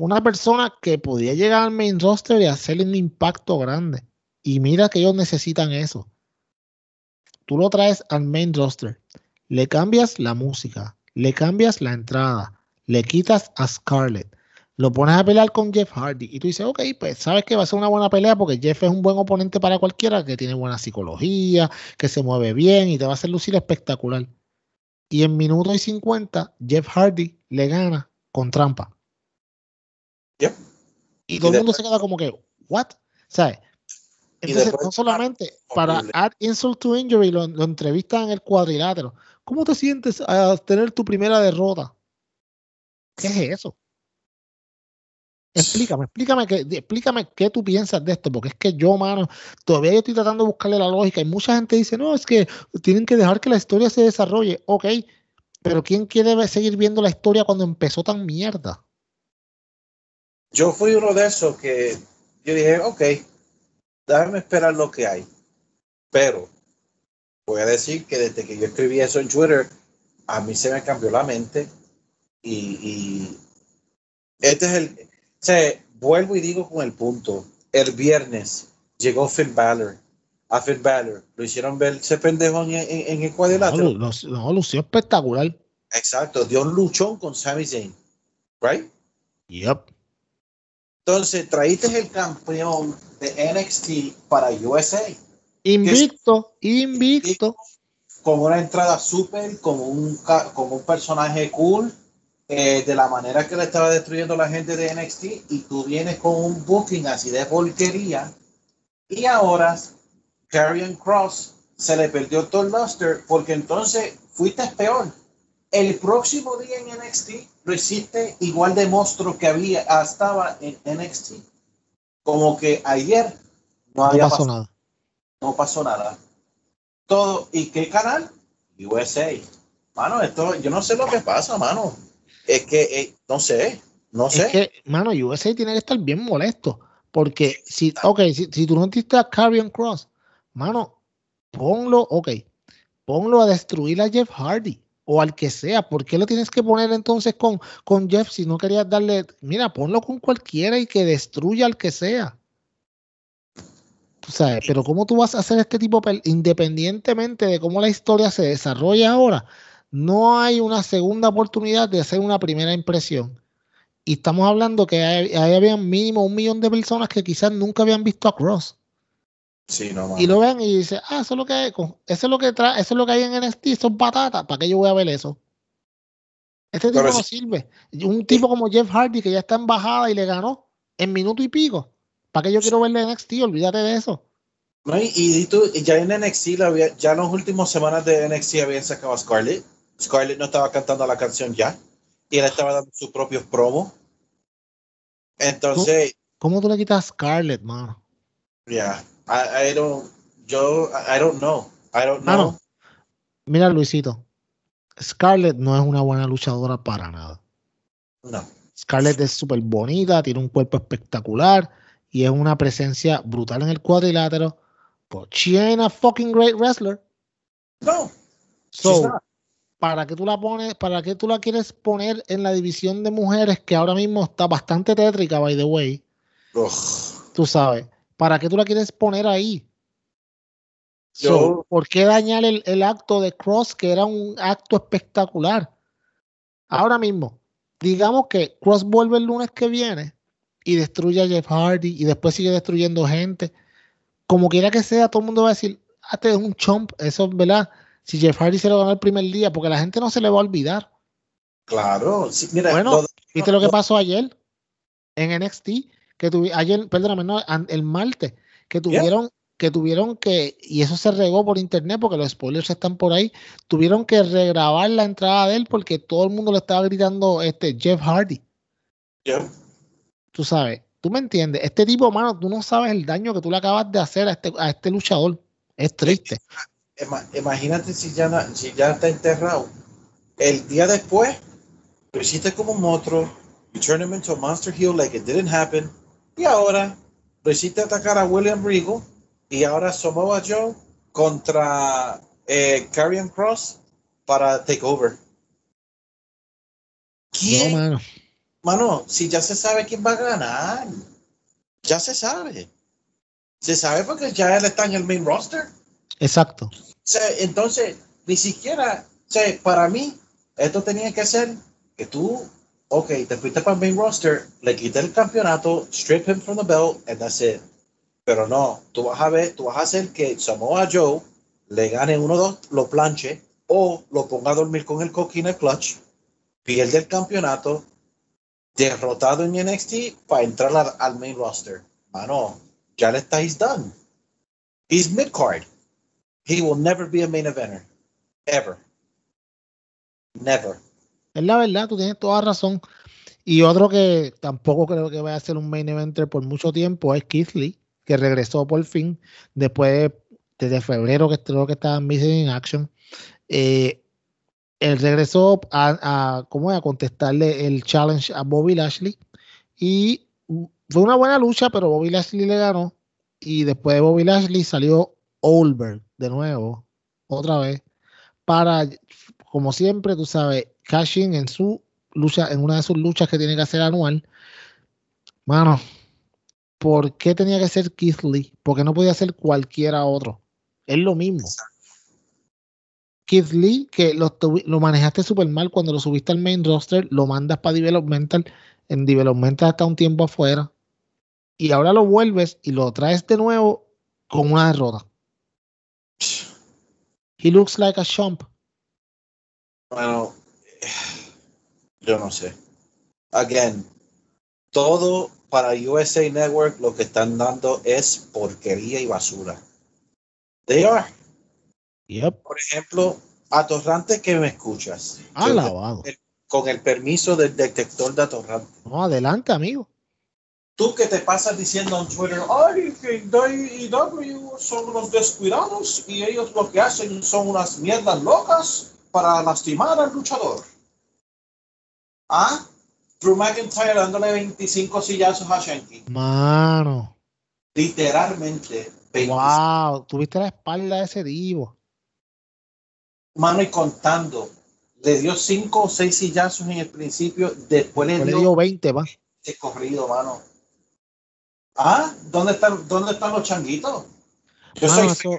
una persona que podía llegar al main roster y hacerle un impacto grande. Y mira que ellos necesitan eso. Tú lo traes al main roster, le cambias la música, le cambias la entrada, le quitas a Scarlett, lo pones a pelear con Jeff Hardy y tú dices, ok, pues sabes que va a ser una buena pelea porque Jeff es un buen oponente para cualquiera, que tiene buena psicología, que se mueve bien y te va a hacer lucir espectacular. Y en minuto y 50, Jeff Hardy le gana con trampa. Y todo el mundo se queda como que, ¿what? ¿Sabes? Entonces, no solamente para add insult to injury, lo, lo entrevistan en el cuadrilátero. ¿Cómo te sientes a tener tu primera derrota? ¿Qué es eso? Explícame, explícame, que, explícame qué tú piensas de esto, porque es que yo, mano, todavía estoy tratando de buscarle la lógica y mucha gente dice, no, es que tienen que dejar que la historia se desarrolle. Ok, pero ¿quién quiere seguir viendo la historia cuando empezó tan mierda? Yo fui uno de esos que yo dije, ok, déjame esperar lo que hay. Pero voy a decir que desde que yo escribí eso en Twitter, a mí se me cambió la mente y, y este es el sea, vuelvo y digo con el punto. El viernes llegó Finn Balor. A Finn Balor lo hicieron ver ese pendejo en, en, el cuadrilátero. No, no, lució espectacular. Exacto, dio un luchón con Sami Zayn. Right? Yep. Entonces, traíste el campeón de NXT para USA. Invicto, invicto. Con una entrada súper, como un, como un personaje cool, eh, de la manera que le estaba destruyendo la gente de NXT, y tú vienes con un booking así de porquería, y ahora Karrion Cross se le perdió todo el luster, porque entonces fuiste peor. El próximo día en NXT lo hiciste igual de monstruo que había, estaba en NXT. Como que ayer no, había pasó nada. No pasó nada. Todo, ¿y qué canal? USA. Mano, esto, yo no sé lo que pasa, mano. Es que, eh, no sé, no sé. Es que, mano, USA tiene que estar bien molesto. Porque si, ok, si, si tú no diste a Carrion Cross, mano, ponlo, ok, ponlo a destruir a Jeff Hardy o al que sea. ¿Por qué lo tienes que poner entonces con, con Jeff si no querías darle, mira, ponlo con cualquiera y que destruya al que sea? Tú sabes, pero ¿cómo tú vas a hacer este tipo, independientemente de cómo la historia se desarrolla ahora? No hay una segunda oportunidad de hacer una primera impresión. Y estamos hablando que hay, había mínimo un millón de personas que quizás nunca habían visto a Cross. y lo ven y dicen, ah, eso es lo que hay, eso es lo que trae, eso es lo que hay en NXT, son patatas, ¿para qué yo voy a ver eso? Este tipo no sirve. Un tipo como Jeff Hardy que ya está en bajada y le ganó en minuto y pico. ¿Para qué yo quiero verle NXT? Olvídate de eso. No, y, tú, ya en NXT, ya en las últimas semanas de NXT habían sacado a Scarlett. Scarlett no estaba cantando la canción ya. Y él estaba dando sus propios promos. Entonces. ¿Cómo, tú le quitas a Scarlett, mano? Yeah. I, don't. Yo, I don't know. I don't know. Mira, Luisito. Scarlett no es una buena luchadora para nada. No. Scarlett es súper bonita, tiene un cuerpo espectacular y es una presencia brutal en el cuadrilátero. But she ain't a fucking great wrestler. No. So, ¿para qué tú la pones, para qué tú la quieres poner en la división de mujeres que ahora mismo está bastante tétrica, by the way? Tú sabes, ¿para qué tú la quieres poner ahí? ¿Por qué dañar el, el, acto de Cross, que era un acto espectacular? Ahora mismo, digamos que Cross vuelve el lunes que viene y destruye a Jeff Hardy y después sigue destruyendo gente. Como quiera que sea, todo el mundo va a decir, ah, este es un chump, eso es verdad si Jeff Hardy se lo ganó el primer día, porque la gente no se le va a olvidar. Claro, mira, bueno, ¿viste lo que pasó ayer en NXT? Que tuvieron, ayer, perdóname, no, el martes, que tuvieron, que tuvieron que, y eso se regó por internet porque los spoilers están por ahí, tuvieron que regrabar la entrada de él porque todo el mundo le estaba gritando este Jeff Hardy. Tú sabes, tú me entiendes, este tipo, mano, tú no sabes el daño que tú le acabas de hacer a este, a este luchador. Es triste imagínate si ya, si ya está enterrado. El día después, lo hiciste como un monstruo, you turn him into a monster heel like it didn't happen, y ahora lo hiciste atacar a William Regal, y ahora Samoa Joe contra eh, Cross para take over. ¿Quién? mano. mano, si ya se sabe quién va a ganar, ya se sabe. Se sabe porque ya él está en el main roster. Exacto. entonces, ni siquiera, para mí, esto tenía que ser que tú, ok, te fuiste para el main roster, le quité el campeonato, strip him from the belt, and that's it. Pero no, tú vas a ver, tú vas a hacer que Samoa Joe le gane uno dos, lo planche, o lo ponga a dormir con el coquín el clutch, pierde el campeonato, derrotado en NXT para entrar al, main roster. Mano, ya le estáis done. He's mid-card. He will never be a main eventer. Ever. Never. Es la verdad, tú tienes toda razón. Y otro que tampoco creo que vaya a ser un main eventer por mucho tiempo es Keith Lee, que regresó por fin después desde febrero que creo que estaba Missing in Action. Eh, él regresó a, ¿cómo a contestarle el challenge a Bobby Lashley y fue una buena lucha, pero Bobby Lashley le ganó y después de Bobby Lashley salió Olberg de nuevo, otra vez, para, como siempre, tú sabes, cashing en su lucha, en una de sus luchas que tiene que hacer anual. Mano, ¿por qué tenía que ser Keith Lee? Porque no podía ser cualquiera otro. Es lo mismo. Keith Lee, que lo, lo manejaste súper mal cuando lo subiste al main roster, lo mandas para developmental, en developmental hasta un tiempo afuera, y ahora lo vuelves y lo traes de nuevo con una derrota. He looks like a chump. Bueno, yo no sé. Again, todo para USA Network lo que están dando es porquería y basura. They are. Yep. Por ejemplo, atorrante que me escuchas. Alabado. Con el permiso del detector de atorrante. No, adelante, amigo. Tú que te pasas diciendo en Twitter, ay, que W son los descuidados y ellos lo que hacen son unas mierdas locas para lastimar al luchador. ¿Ah? Drew McIntyre dándole 25 sillazos a Shanky. Mano. Literalmente. 25. Wow, tuviste la espalda de ese divo. Mano y contando. Le dio 5 o 6 sillazos en el principio. Después le Le dio dio 20, va. ese corrido, mano. ¿Ah? ¿Dónde están, dónde están los changuitos? Yo Mano, soy eso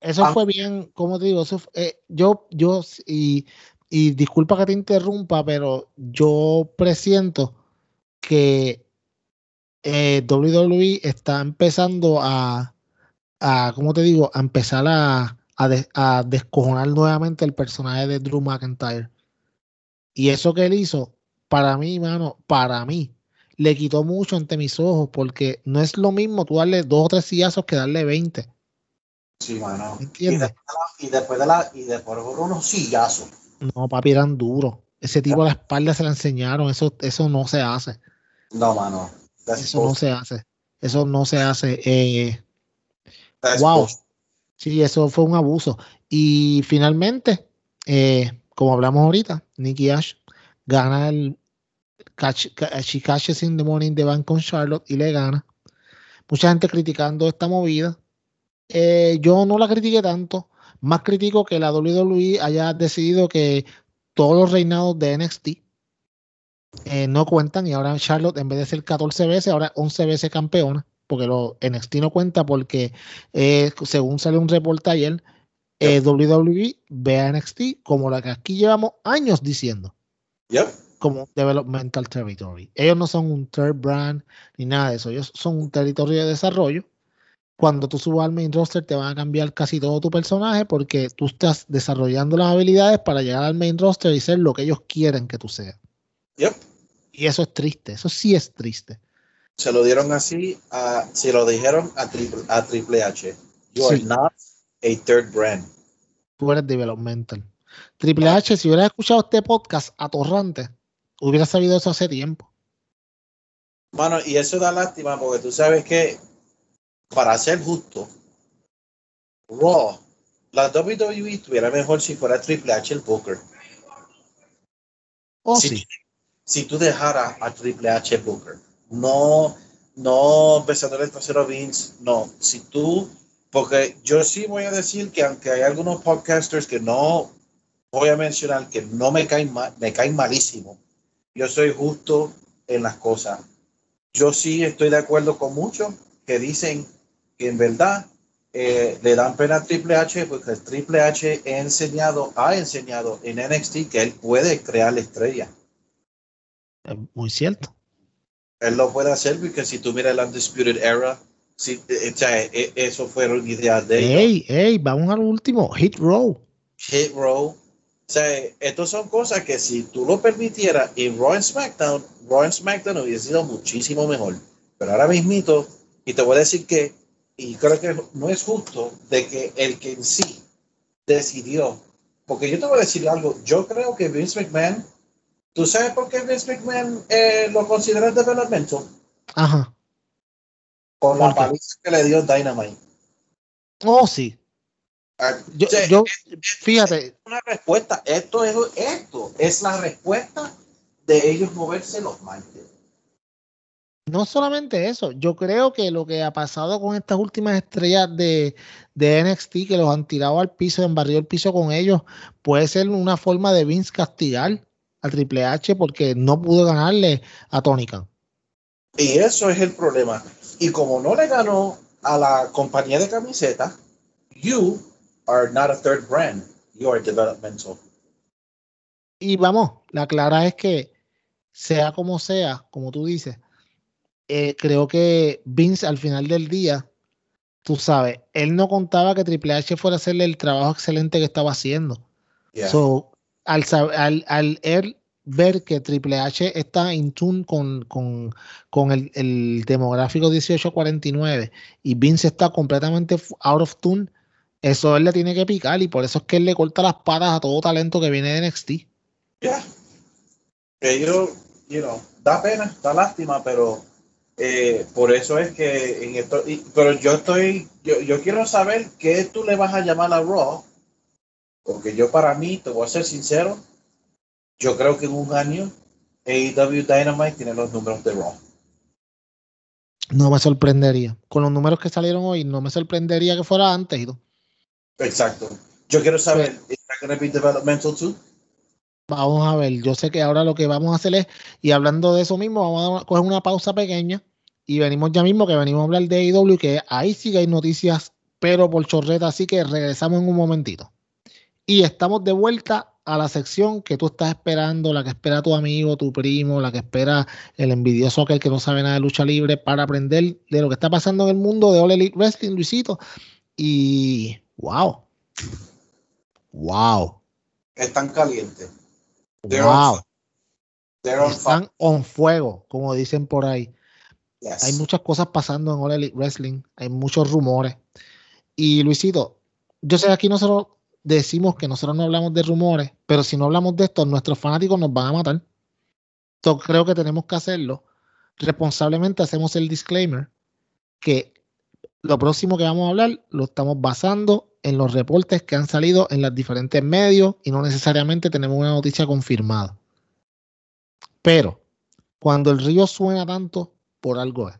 eso Ah. fue bien, como te digo, eso fue- eh, yo, yo, y, y disculpa que te interrumpa, pero yo presiento que eh, WWE está empezando a, a, ¿cómo te digo? A empezar a, a, des- a descojonar nuevamente el personaje de Drew McIntyre. Y eso que él hizo, para mí, mano, para mí, le quitó mucho ante mis ojos, porque no es lo mismo tú darle dos o tres sillazos que darle 20. Sí, mano. Y ¿Entiendes? después de la, y después de la, y después de unos sillazos. No, papi, eran duros. Ese tipo a la espalda se la enseñaron. Eso, eso no se hace. No, mano. That's Eso no se hace. Eso no se hace. Eh, That's wow. sí, eso fue un abuso. Y finalmente, eh, como hablamos ahorita, Nicky Ash gana el catch, ca- She Catches in the Morning de Bank con Charlotte y le gana. Mucha gente criticando esta movida. Eh, yo no la critiqué tanto. Más critico que la WWE haya decidido que todos los reinados de NXT eh, no cuentan y ahora Charlotte en vez de ser 14 veces, ahora 11 veces campeona, porque lo, NXT no cuenta porque eh, según sale un reporte ayer, eh, WWE ve a NXT como la que aquí llevamos años diciendo, Yep. Como Developmental Territory. Ellos no son un third brand ni nada de eso, ellos son un territorio de desarrollo. Cuando tú subas al main roster te van a cambiar casi todo tu personaje porque tú estás desarrollando las habilidades para llegar al main roster y ser lo que ellos quieren que tú seas. Yep. Y eso es triste, eso sí es triste. Se lo dieron así, a, se lo dijeron a Triple, a Triple H. You are not a third brand. Tú eres developmental. Triple H, si hubieras escuchado este podcast atorrante, hubiera sabido eso hace tiempo. Mano, y eso da lástima porque tú sabes que, para ser justo, Raw, la WWE estuviera mejor si fuera Triple H el Booker. Oh, Sí. sí. Si tú dejaras a Triple H el Booker. No, no besándole el trasero a Vince. No, si tú, porque yo sí voy a decir que aunque hay algunos podcasters que no voy a mencionar que no me caen mal, me caen malísimo. Yo soy justo en las cosas. Yo sí estoy de acuerdo con muchos que dicen que en verdad eh, le dan pena a Triple H porque el Triple H ha enseñado, ha enseñado en NXT que él puede crear la estrella. Es muy cierto. Él lo puede hacer porque si tú miras el Undisputed Era, si, eh, o sea, eh, eso fueron ideas de ellos. Ey, ey, vamos al último. Hit Row. Hit Row. O sea, estas son cosas que si tú lo permitieras en Raw and SmackDown, Raw and SmackDown hubiera sido muchísimo mejor. Pero ahora mismito, y te voy a decir que, y creo que no es justo de que el que en sí decidió, porque yo te voy a decir algo, yo creo que Vince McMahon, ¿tú sabes por qué Vince McMahon eh, lo considera developmental? Ajá. Con la paliza que le dio Dynamite. Oh, sí. Yo, o sea, yo, fíjate, una respuesta. Esto es, esto es la respuesta de ellos moverse los martes. no solamente eso, yo creo que lo que ha pasado con estas últimas estrellas de, de NXT, que los han tirado al piso, han barrido el piso con ellos, puede ser una forma de Vince castigar al Triple H porque no pudo ganarle a Tony Khan. Y eso es el problema. Y como no le ganó a la compañía de camisetas, you are not a third brand. You are developmental. Y vamos, la clara es que sea como sea, como tú dices, eh, creo que Vince al final del día, tú sabes, él no contaba que Triple H fuera a hacerle el trabajo excelente que estaba haciendo. So, al, al, al él ver que Triple H está in tune con, con, con el, el, demográfico 1849 y Vince está completamente out of tune, eso él le tiene que picar y por eso es que él le corta las patas a todo talento que viene de NXT. You know, da pena, da lástima, pero eh, por eso es que en esto, pero yo estoy, yo, yo quiero saber qué tú le vas a llamar a Raw, porque yo para mí, te voy a ser sincero, yo creo que en un año AEW Dynamite tiene los números de Raw. No me sorprendería. Con los números que salieron hoy, no me sorprendería que fuera antes. ¿no? Exacto. Yo quiero saber, ¿es going developmental too? Vamos a ver, yo sé que ahora lo que vamos a hacer es, y hablando de eso mismo, vamos a coger una pausa pequeña y venimos ya mismo que venimos a hablar de AEW, que ahí sí que hay noticias, pero por chorreta, así que regresamos en un momentito. Y estamos de vuelta a la sección que tú estás esperando, la que espera tu amigo, tu primo, la que espera el envidioso aquel que no sabe nada de lucha libre para aprender de lo que está pasando en el mundo de All Elite Wrestling, Luisito. Y wow. Wow. Están calientes. wow. Están on fuego, como dicen por ahí. Hay muchas cosas pasando en All Elite Wrestling, hay muchos rumores. Y Luisito, yo sé que aquí nosotros decimos que nosotros no hablamos de rumores, pero si no hablamos de esto, nuestros fanáticos nos van a matar. Entonces creo que tenemos que hacerlo. Responsablemente hacemos el disclaimer que lo próximo que vamos a hablar lo estamos basando en los reportes que han salido en los diferentes medios y no necesariamente tenemos una noticia confirmada. Pero cuando el río suena tanto, por algo es.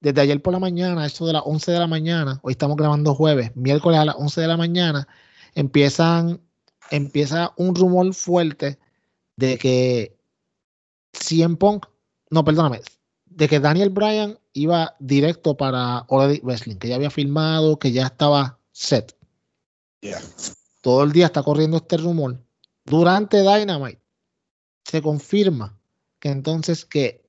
Desde ayer por la mañana, eso de las 11 de la mañana, hoy estamos grabando jueves, miércoles a las 11 de la mañana, empiezan, empieza un rumor fuerte de que CM Punk, no, perdóname, de que Daniel Bryan iba directo para All Wrestling, que ya había filmado, que ya estaba set. Todo el día está corriendo este rumor. Durante Dynamite se confirma que entonces que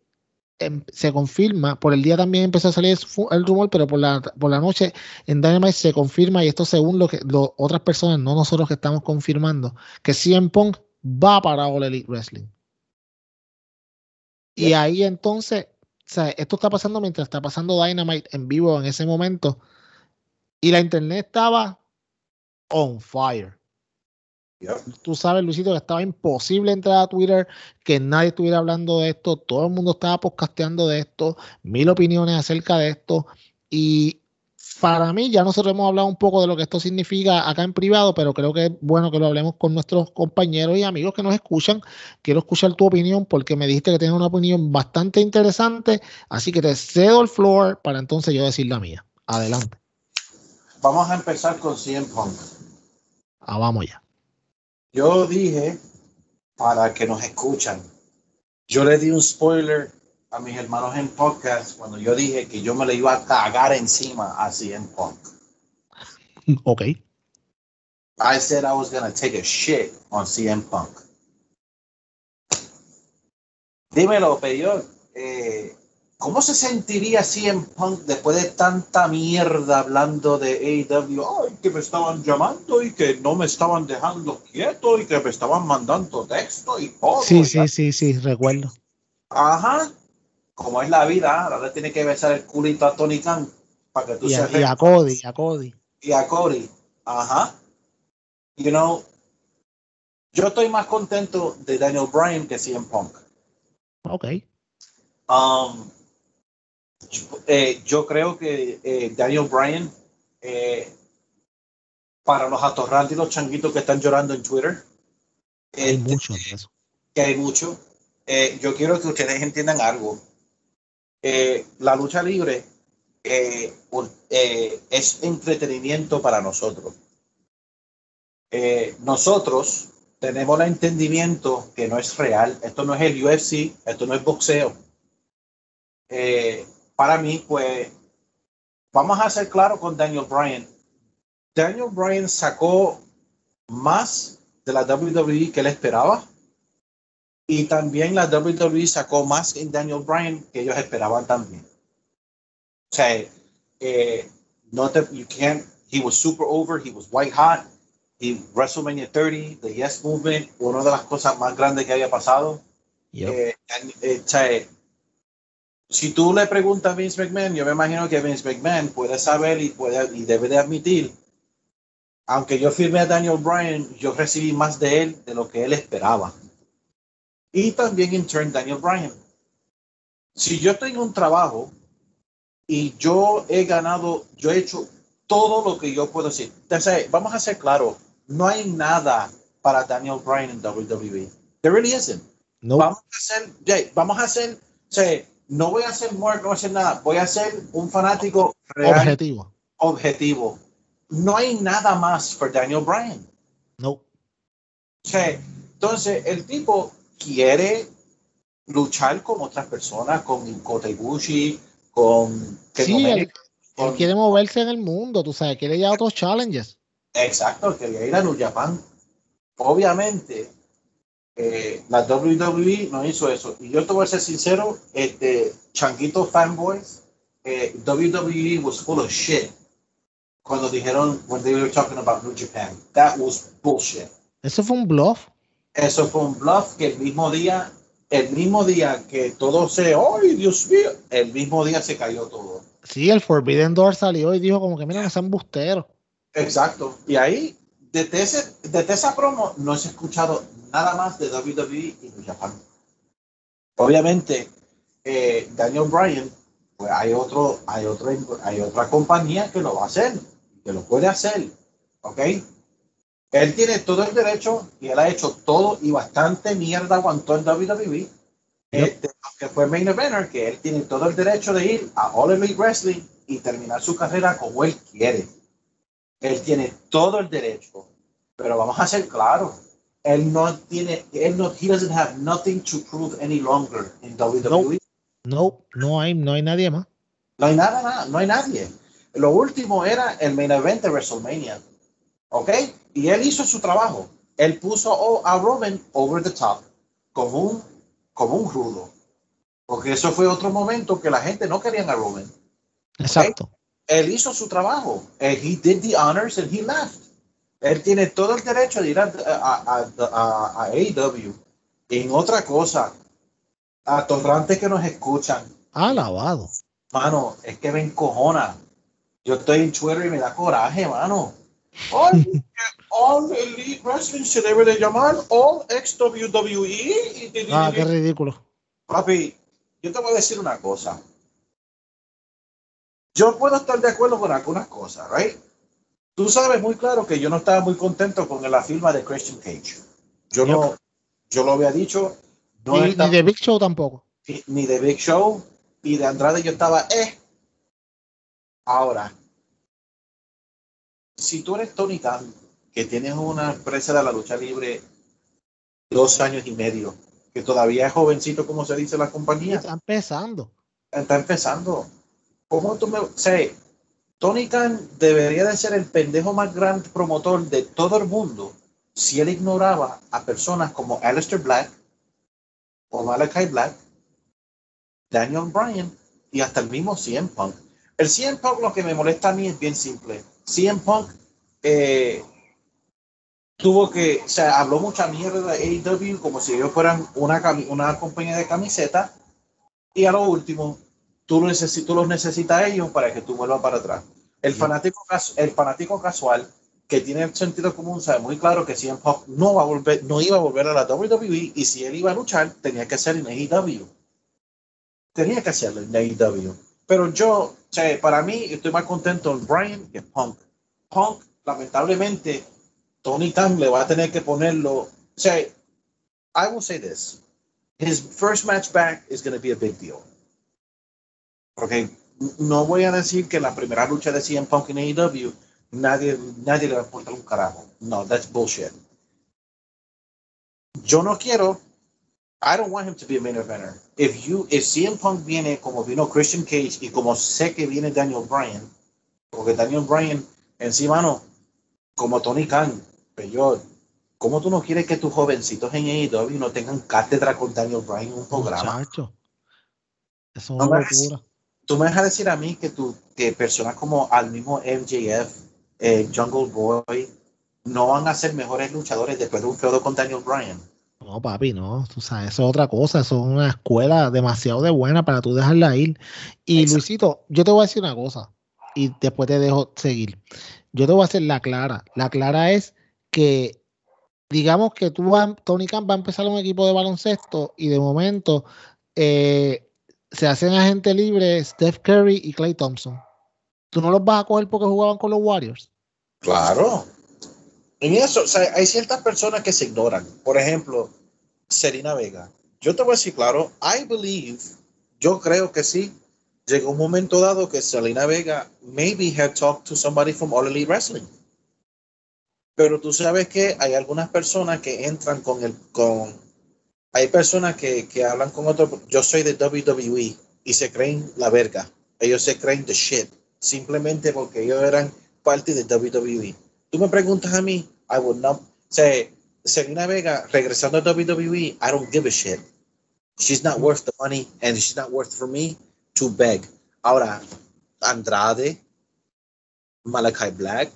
Em, se confirma, por el día también empezó a salir el rumor, pero por la, por la noche en Dynamite se confirma, y esto según lo que otras personas, no nosotros que estamos confirmando, que CM Punk va para All Elite Wrestling. Y ahí entonces, esto está pasando mientras está pasando Dynamite en vivo en ese momento, y la internet estaba on fire. Tú sabes, Luisito, que estaba imposible entrar a Twitter, que nadie estuviera hablando de esto, todo el mundo estaba podcasteando de esto, mil opiniones acerca de esto. Y para mí, ya nosotros hemos hablado un poco de lo que esto significa acá en privado, pero creo que es bueno que lo hablemos con nuestros compañeros y amigos que nos escuchan. Quiero escuchar tu opinión porque me dijiste que tienes una opinión bastante interesante, así que te cedo el floor para entonces yo decir la mía. Adelante. Vamos a empezar con 100 Punk. Ah, vamos ya. Yo dije, para que nos escuchan, yo le di un spoiler a mis hermanos en podcast cuando yo dije que yo me le iba a cagar encima a CM Punk. [LAUGHS] Ok. I said I was gonna take a shit on CM Punk. Dímelo, Peyor. Eh, ¿Cómo se sentiría CM Punk después de tanta mierda hablando de AEW? Ay, que me estaban llamando y que no me estaban dejando quieto y que me estaban mandando texto y todo. Sí, sí, sí, sí, recuerdo. Ajá. Como es la vida, ahora tiene que besar el culito a Tony Khan para que tú y a, y a Cody, a Cody. Y a Cody. Ajá. You know, yo estoy más contento de Daniel Bryan que CM Punk. Ok. Um, eh, yo creo que eh, Daniel Bryan, eh, para los atorrantes y los changuitos que están llorando en Twitter, hay mucho de eso. Que hay mucho. yo quiero que ustedes entiendan algo. La lucha libre es entretenimiento para nosotros. nosotros tenemos el entendimiento que no es real. Esto no es el UFC, esto no es boxeo. Eh, para mí, pues, vamos a ser claros con Daniel Bryan. Daniel Bryan sacó más de la WWE que él esperaba. Y también la WWE sacó más en Daniel Bryan que ellos esperaban también. O sea, eh, no te, you can't, he was super over, he was white hot, he WrestleMania 30, the Yes Movement, una de las cosas más grandes que había pasado. Yep. Eh, eh, o sea, si tú le preguntas a Vince McMahon, yo me imagino que Vince McMahon puede saber y, puede, y debe de admitir, aunque yo firmé a Daniel Bryan, yo recibí más de él de lo que él esperaba. Y también en turn Daniel Bryan. Si yo tengo un trabajo y yo he ganado, yo he hecho todo lo que yo puedo decir. Entonces, vamos a ser claros, no hay nada para Daniel Bryan en WWE. There really isn't. No. Vamos a hacer, Jay, vamos a hacer, o sea, no voy a hacer more, no voy a hacer nada, voy a ser un fanático real, Objetivo. objetivo. No hay nada más por Daniel Bryan. No. O sea, entonces el tipo quiere luchar con otras personas, con Kota Ibushi, con... Sí, él, él con- quiere moverse en el mundo, tú sabes, quiere ya otros challenges. Exacto, quería ir a New Japan. Obviamente, eh, la WWE no hizo eso. Y yo te voy a ser sincero, este, Changuito Fanboys, eh, WWE was full of shit cuando dijeron, when they were talking about New Japan. That was bullshit. Eso fue un bluff. Eso fue un bluff que el mismo día, el mismo día que todo se, ¡ay, Dios mío! El mismo día se cayó todo. Sí, el Forbidden Door salió y dijo como que mira, sean busteros. Exacto. Y ahí, desde, ese, desde esa promo, no se ha escuchado nada más de WWE y New Japan. Obviamente, eh, Daniel Bryan, pues hay, otro, hay, otro, hay otra compañía que lo va a hacer, que lo puede hacer. ¿Ok? Él tiene todo el derecho y él ha hecho todo y bastante mierda aguantó en WWE. Este, aunque fue main eventer, que él tiene todo el derecho de ir a All Elite Wrestling y terminar su carrera como él quiere. Él tiene todo el derecho, pero vamos a ser claros. Él no tiene, él no, he doesn't have nothing to prove any longer in WWE. No, no hay, no hay nadie más. No hay nada, nada, no hay nadie. Lo último era el main event de WrestleMania. ¿Ok? Y él hizo su trabajo. Él puso a Roman over the top, como un, como un rudo. Porque eso fue otro momento que la gente no quería a Roman. Exacto. Él hizo su trabajo. He did the honors and he left. Él tiene todo el derecho de ir a, a, a, a- a AEW. En otra cosa, a torrantes que nos escuchan, Alabado. Mano, es que me encojona. Yo estoy en Twitter y me da coraje, mano. All, [LAUGHS] all Elite Wrestling se debe de llamar All ex WWE. Y- Ah, qué ridículo. Papi, yo te voy a decir una cosa. Yo puedo estar de acuerdo con algunas cosas, right? Tú sabes muy claro que yo no estaba muy contento con la firma de Christian Cage. Yo no, yo lo había dicho. No Ni, estaba- ni de Big Show tampoco. ni- ni de Big Show y de Andrade yo estaba eh. Ahora, si tú eres Tony Khan, que tienes una empresa de la lucha libre dos años y medio, que todavía es jovencito, como se dice la compañía, Está empezando. está empezando. ¿Cómo tú me... O sea, Tony Khan debería de ser el pendejo más gran promotor de todo el mundo si él ignoraba a personas como Aleister Black o Malachi Black, Daniel Bryan y hasta el mismo CM Punk. El CM Punk lo que me molesta a mí es bien simple. CM Punk eh, tuvo que, o sea, habló mucha mierda de AEW como si ellos fueran una, una compañía de camiseta y a lo último, tú, necesi- tú los necesitas a ellos para que tú vuelvas para atrás. El fanático, cas- el fanático casual que tiene el sentido común sabe muy claro que CM Punk no, va a volver, no iba a volver a la WWE y si él iba a luchar tenía que ser en AEW. Tenía que hacerlo en AEW. Pero yo, o para mí, estoy más contento en Bryan que Punk. Punk, lamentablemente, Tony Khan le va a tener que ponerlo. O sea, I will say this. His first match back is going to be a big deal. Porque no voy a decir que la primera lucha de CM Punk en AEW nadie, nadie le va a importar un carajo. No, that's bullshit. Yo no quiero. I don't want him to be a main eventer. If you, if CM Punk viene como vino Christian Cage y como sé que viene Daniel Bryan, porque Daniel Bryan encima no, como Tony Khan, peor, ¿Cómo tú no quieres que tus jovencitos en AEW no tengan cátedra con Daniel Bryan en un programa? Muchacho. Eso es No una me- locura. Tú me dejas decir a mí que, tú, que personas como al mismo MJF, eh, Jungle Boy, no van a ser mejores luchadores después de un feudo con Daniel Bryan. No, papi, no. Tú sabes, eso es otra cosa. Eso es una escuela demasiado de buena para tú dejarla ir. Y Exacto. Luisito, yo te voy a decir una cosa. Y después te dejo seguir. Yo te voy a hacer la clara. La clara es que, digamos que tú vas, Tony Khan va a empezar un equipo de baloncesto y de momento eh, se hacen agente libre Steph Curry y Clay Thompson. ¿Tú no los vas a coger porque jugaban con los Warriors? Claro. En eso, o sea, hay ciertas personas que se ignoran. Por ejemplo, Serena Vega. Yo te voy a decir claro, I believe, yo creo que sí. Llegó un momento dado que Selena Vega maybe had talked to somebody from All Elite Wrestling. Pero tú sabes que hay algunas personas que entran con el, con, hay personas que, que hablan con otro, yo soy de WWE y se creen la verga. Ellos se creen the shit. Simplemente porque ellos eran parte de WWE. Tú me preguntas a mí, I would not. Sea, Selena Vega regresando a WWE, I don't give a shit. She's not worth the money and she's not worth for me to beg. Ahora, Andrade, Malachi Black,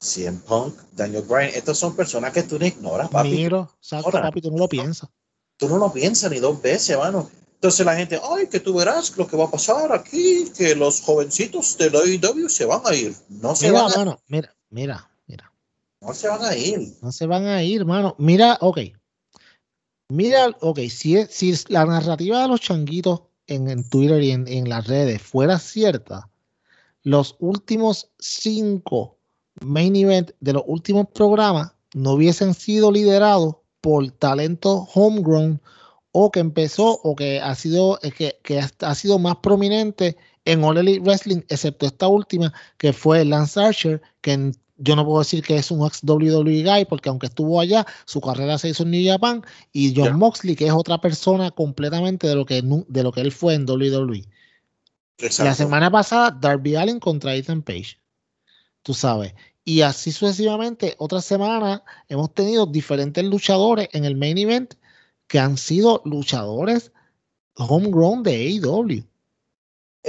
CM Punk, Daniel Bryan, estas son personas que tú no ignoras, papi. Miro, exacto, papi, tú no lo piensas. Tú no lo piensas ni dos veces, mano. Entonces la gente, ay, que tú verás lo que va a pasar aquí, que los jovencitos de la AEW se van a ir. No se Mira, van a, mano, mira, mira, mira. no se van a ir. No se van a ir, mano. Mira, ok. Mira, ok, si, si la narrativa de los changuitos en, en Twitter y en, en las redes fuera cierta, los últimos cinco main event de los últimos programas no hubiesen sido liderados por talento homegrown o que empezó o que ha sido que, ha sido más prominente en All Elite Wrestling, excepto esta última, que fue Lance Archer, que en- yo no puedo decir que es un ex WWE guy, porque aunque estuvo allá, su carrera se hizo en New Japan, y John. Moxley, que es otra persona completamente de lo que, de lo que él fue en WWE. La semana pasada, Darby Allen contra Ethan Page. Tú sabes. Y así sucesivamente, otra semana hemos tenido diferentes luchadores en el main event que han sido luchadores homegrown de AEW.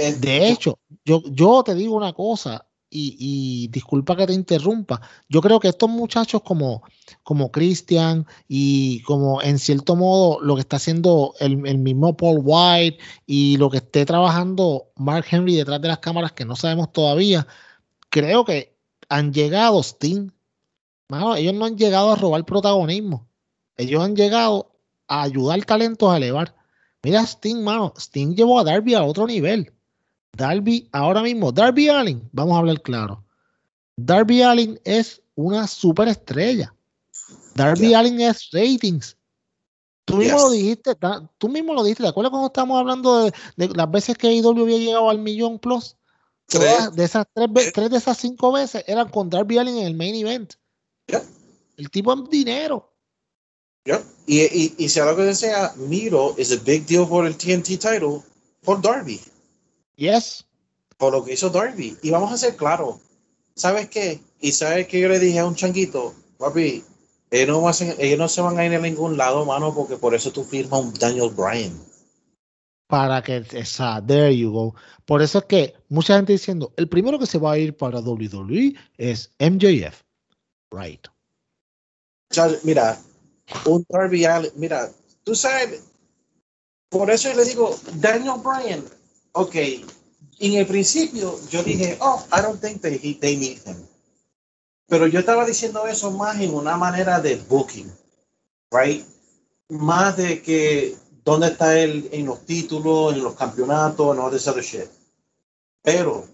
Eh, De hecho, yo, yo te digo una cosa, y, y disculpa que te interrumpa. Yo creo que estos muchachos como, como Christian y como en cierto modo lo que está haciendo el, el mismo Paul White y lo que esté trabajando Mark Henry detrás de las cámaras que no sabemos todavía, creo que han llegado Sting. Mano, ellos no han llegado a robar protagonismo. Ellos han llegado a ayudar talentos a elevar. Mira Sting, mano. Sting llevó a Darby a otro nivel. Darby, ahora mismo, Darby Allin, vamos a hablar claro. Darby Allin es una superestrella. Darby Yeah. Allin es ratings. Tú mismo Yes. lo dijiste, tú mismo lo dijiste. ¿Te acuerdas cuando estábamos hablando de, de las veces que AEW había llegado al millón plus? Todas de esas tres, ve- tres de esas cinco veces eran con Darby Allin en el main event. Yeah. El tipo es dinero. Yeah. Y, y, y si algo que sea, Miro is a big deal por el TNT title por Darby, Yes. por lo que hizo Darby. Y vamos a ser claros, ¿sabes qué? Y sabes que yo le dije a un changuito, papi, ellos no, a- ellos no se van a ir a ningún lado, mano, porque por eso tú firmas un Daniel Bryan. Para que, esa, there you go. Por eso es que mucha gente diciendo, el primero que se va a ir para WWE es MJF. Right. Mira, un Darby Allin, mira, tú sabes, por eso yo le digo, Daniel Bryan, ok, en el principio yo dije, oh, I don't think they, they need him. Pero yo estaba diciendo eso más en una manera de booking, right? Más de que, ¿dónde está él en los títulos, en los campeonatos, en all this other shit? Pero,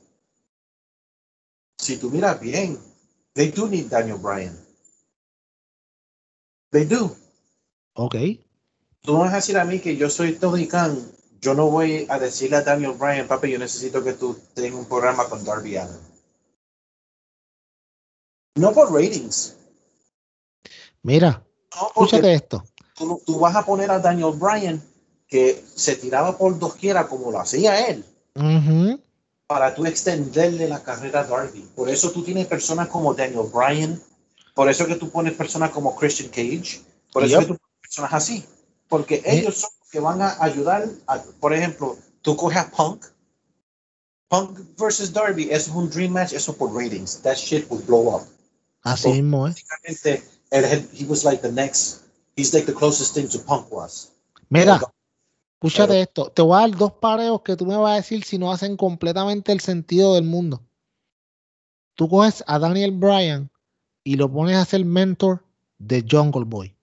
si tú miras bien, they do need Daniel Bryan. They do. Ok. Tú no vas a decir a mí que yo soy Tony Khan. Yo no voy a decirle a Daniel Bryan, papi, yo necesito que tú tengas un programa con Darby Allen. No por ratings. Mira, No escúchate esto. tú, tú vas a poner a Daniel Bryan que se tiraba por doquiera como lo hacía él para tú extenderle la carrera a Darby. Por eso tú tienes personas como Daniel Bryan, Por eso que tú pones personas como Christian Cage, por eso Yep. que tú pones personas así, porque ellos son los que van a ayudar, a- por ejemplo, tú coges a Punk, Punk versus Darby, eso es un dream match, eso por ratings, that shit will blow up. Así mismo, ¿eh? Básicamente, él- él- he was like the next, he's like the closest thing to Punk was. Mira, escúchate Pero- esto. Te voy a dar dos pareos que tú me vas a decir si no hacen completamente el sentido del mundo. Tú coges a Daniel Bryan y lo pones a ser mentor de Jungle Boy.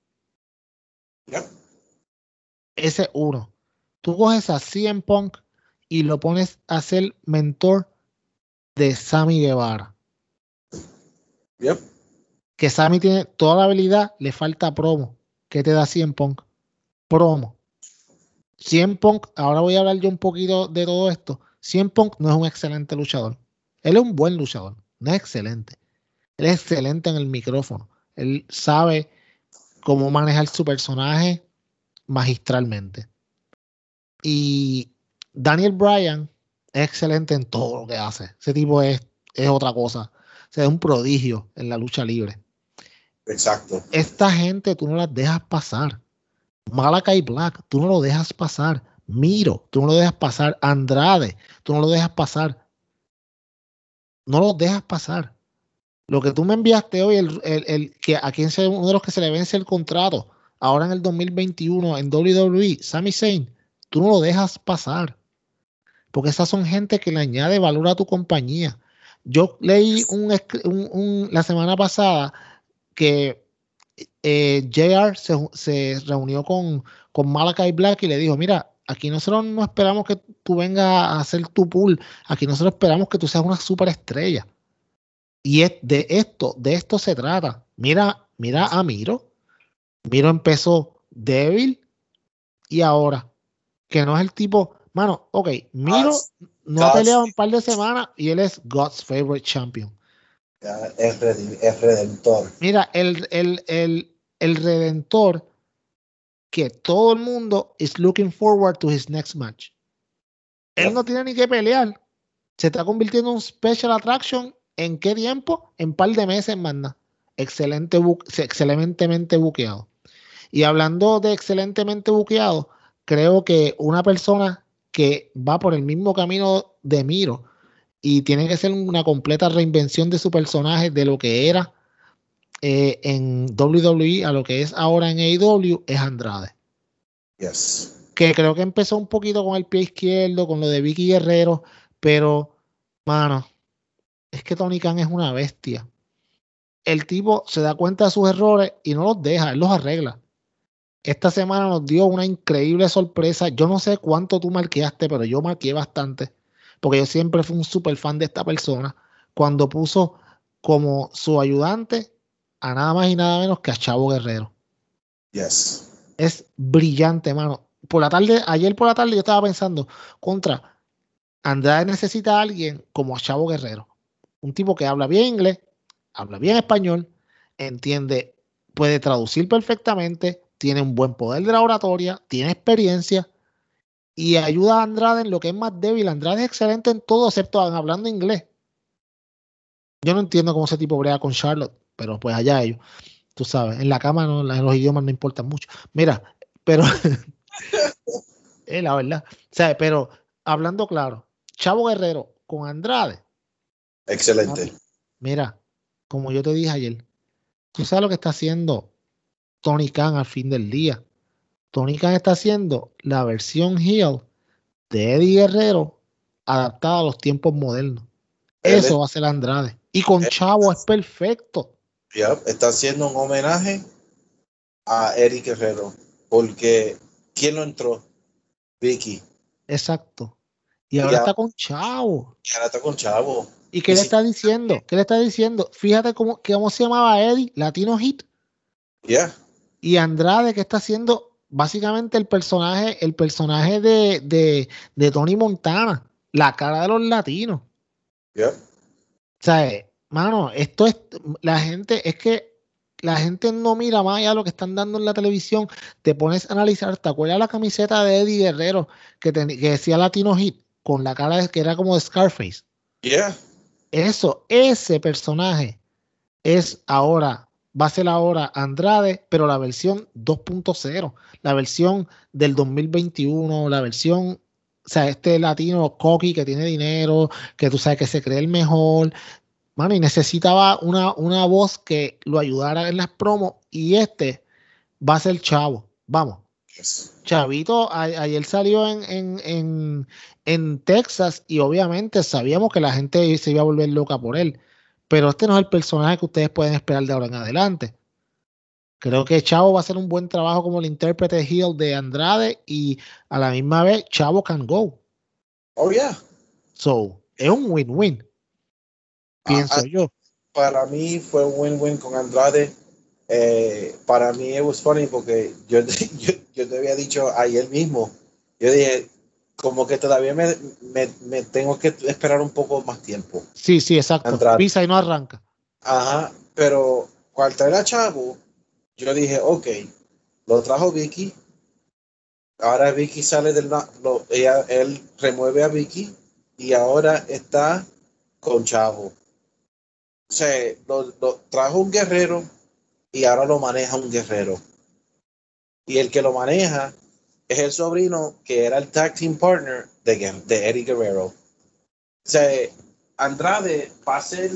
Yep. Ese es uno. Tú coges a CM Punk y lo pones a ser mentor de Sammy Guevara. Yep. Que Sammy tiene toda la habilidad, le falta promo. ¿Qué te da CM Punk? Promo. CM Punk, ahora voy a hablar yo un poquito de todo esto. CM Punk no es un excelente luchador. Él es un buen luchador, no es excelente. Él es excelente en el micrófono. Él sabe cómo manejar su personaje magistralmente. Y Daniel Bryan es excelente en todo lo que hace. Ese tipo es, es otra cosa. O sea, es un prodigio en la lucha libre. Exacto. Esta gente tú no las dejas pasar. Malakai Black, tú no lo dejas pasar. Miro, tú no lo dejas pasar. Andrade, tú no lo dejas pasar. No lo dejas pasar. Lo que tú me enviaste hoy, el, el- el que a quien se, uno de los que se le vence el contrato, ahora en el 2021 en WWE, Sami Zayn, tú no lo dejas pasar. Porque esas son gente que le añade valor a tu compañía. Yo leí un, un- la semana pasada que eh, JR se reunió con, con Malakai Black y le dijo, mira, aquí nosotros no esperamos que tú vengas a hacer tu pool, aquí nosotros esperamos que tú seas una superestrella. Y es de esto, de esto se trata. Mira, mira a Miro. Miro empezó débil y ahora, que no es el tipo, mano, ok, Miro God's- no ha God's- peleado un par de semanas y él es God's favorite champion. Es, es redentor. Mira, el, el, el, el redentor que todo el mundo is looking forward to his next match. Él no tiene ni que pelear. Se está convirtiendo en un special attraction. ¿En qué tiempo? En un par de meses, manda. Excelente bu- excelentemente buqueado. Y hablando de excelentemente buqueado, creo que una persona que va por el mismo camino de Miro y tiene que ser una completa reinvención de su personaje de lo que era eh, en WWE a lo que es ahora en AEW es Andrade. Yes. Que creo que empezó un poquito con el pie izquierdo, con lo de Vicky Guerrero, pero, mano, es que Tony Khan es una bestia. El tipo se da cuenta de sus errores y no los deja, él los arregla. Esta semana nos dio una increíble sorpresa. Yo no sé cuánto tú marqueaste, pero yo marqué bastante. Porque yo siempre fui un super fan de esta persona. Cuando puso como su ayudante a nada más y nada menos que a Chavo Guerrero. Yes. Es brillante, mano. Por la tarde, ayer por la tarde yo estaba pensando, contra, Andrade necesita a alguien como a Chavo Guerrero. Un tipo que habla bien inglés, habla bien español, entiende, puede traducir perfectamente, tiene un buen poder de la oratoria, tiene experiencia y ayuda a Andrade en lo que es más débil. Andrade es excelente en todo, excepto en hablando inglés. Yo no entiendo cómo ese tipo brega con Charlotte, pero pues allá ellos. Tú sabes, en la cama no, la- los idiomas no importan mucho. Mira, pero [LAUGHS] es la verdad. O sea, pero hablando claro, Chavo Guerrero con Andrade, Excelente. mira, como yo te dije ayer, tú sabes lo que está haciendo Tony Khan al fin del día. Tony Khan está haciendo la versión heel de Eddie Guerrero adaptada a los tiempos modernos. Eso va a ser Andrade. Y con Chavo es perfecto. Yep, Está haciendo un homenaje a Eric Guerrero. Porque, ¿quién no entró? Vicky. Exacto. Y ahora Ya. está con Chavo. Y ahora está con Chavo. ¿Y qué Y le si- está diciendo? ¿Qué le está diciendo? Fíjate cómo, cómo se llamaba Eddie, Latino Hit, Ya. Y Andrade, que está haciendo básicamente el personaje, el personaje de, de, de Tony Montana, la cara de los latinos. Ya. O sea, eh, mano, esto es, la gente, es que la gente no mira más allá de lo que están dando en la televisión. Te pones a analizar, ¿te acuerdas la camiseta de Eddie Guerrero que, teni- que decía Latino Hit con la cara de- que era como de Scarface? Ya. Eso, ese personaje es ahora va a ser ahora Andrade, pero la versión 2.0, la versión del 2021, la versión, o sea, este latino cocky que tiene dinero, que tú sabes que se cree el mejor, mano, y necesitaba una, una voz que lo ayudara en las promos, y este va a ser Chavo, vamos. Chavito ayer salió en, en, en, en Texas y obviamente sabíamos que la gente se iba a volver loca por él pero este no es el personaje que ustedes pueden esperar de ahora en adelante. Creo que Chavo va a hacer un buen trabajo como el intérprete heel de Andrade y a la misma vez Chavo can go. Oh, yeah. So, es un win-win. Pienso ah, ah, yo. Para mí fue un win-win con Andrade. Eh, para mí es funny porque yo, [LAUGHS] yo, yo, te había dicho ayer mismo. Yo dije, como que todavía me, me, tengo que esperar un poco más tiempo. Sí, sí, exacto. Pisa y no arranca. Ajá, pero cuando era Chavo, yo dije, ok, lo trajo Vicky, ahora Vicky sale del... Lo, ella, él remueve a Vicky y ahora está con Chavo. O sea, lo, lo, trajo un guerrero y ahora lo maneja un guerrero. Y el que lo maneja es el sobrino que era el tag team partner de, de Eddie Guerrero. O sea, Andrade va a ser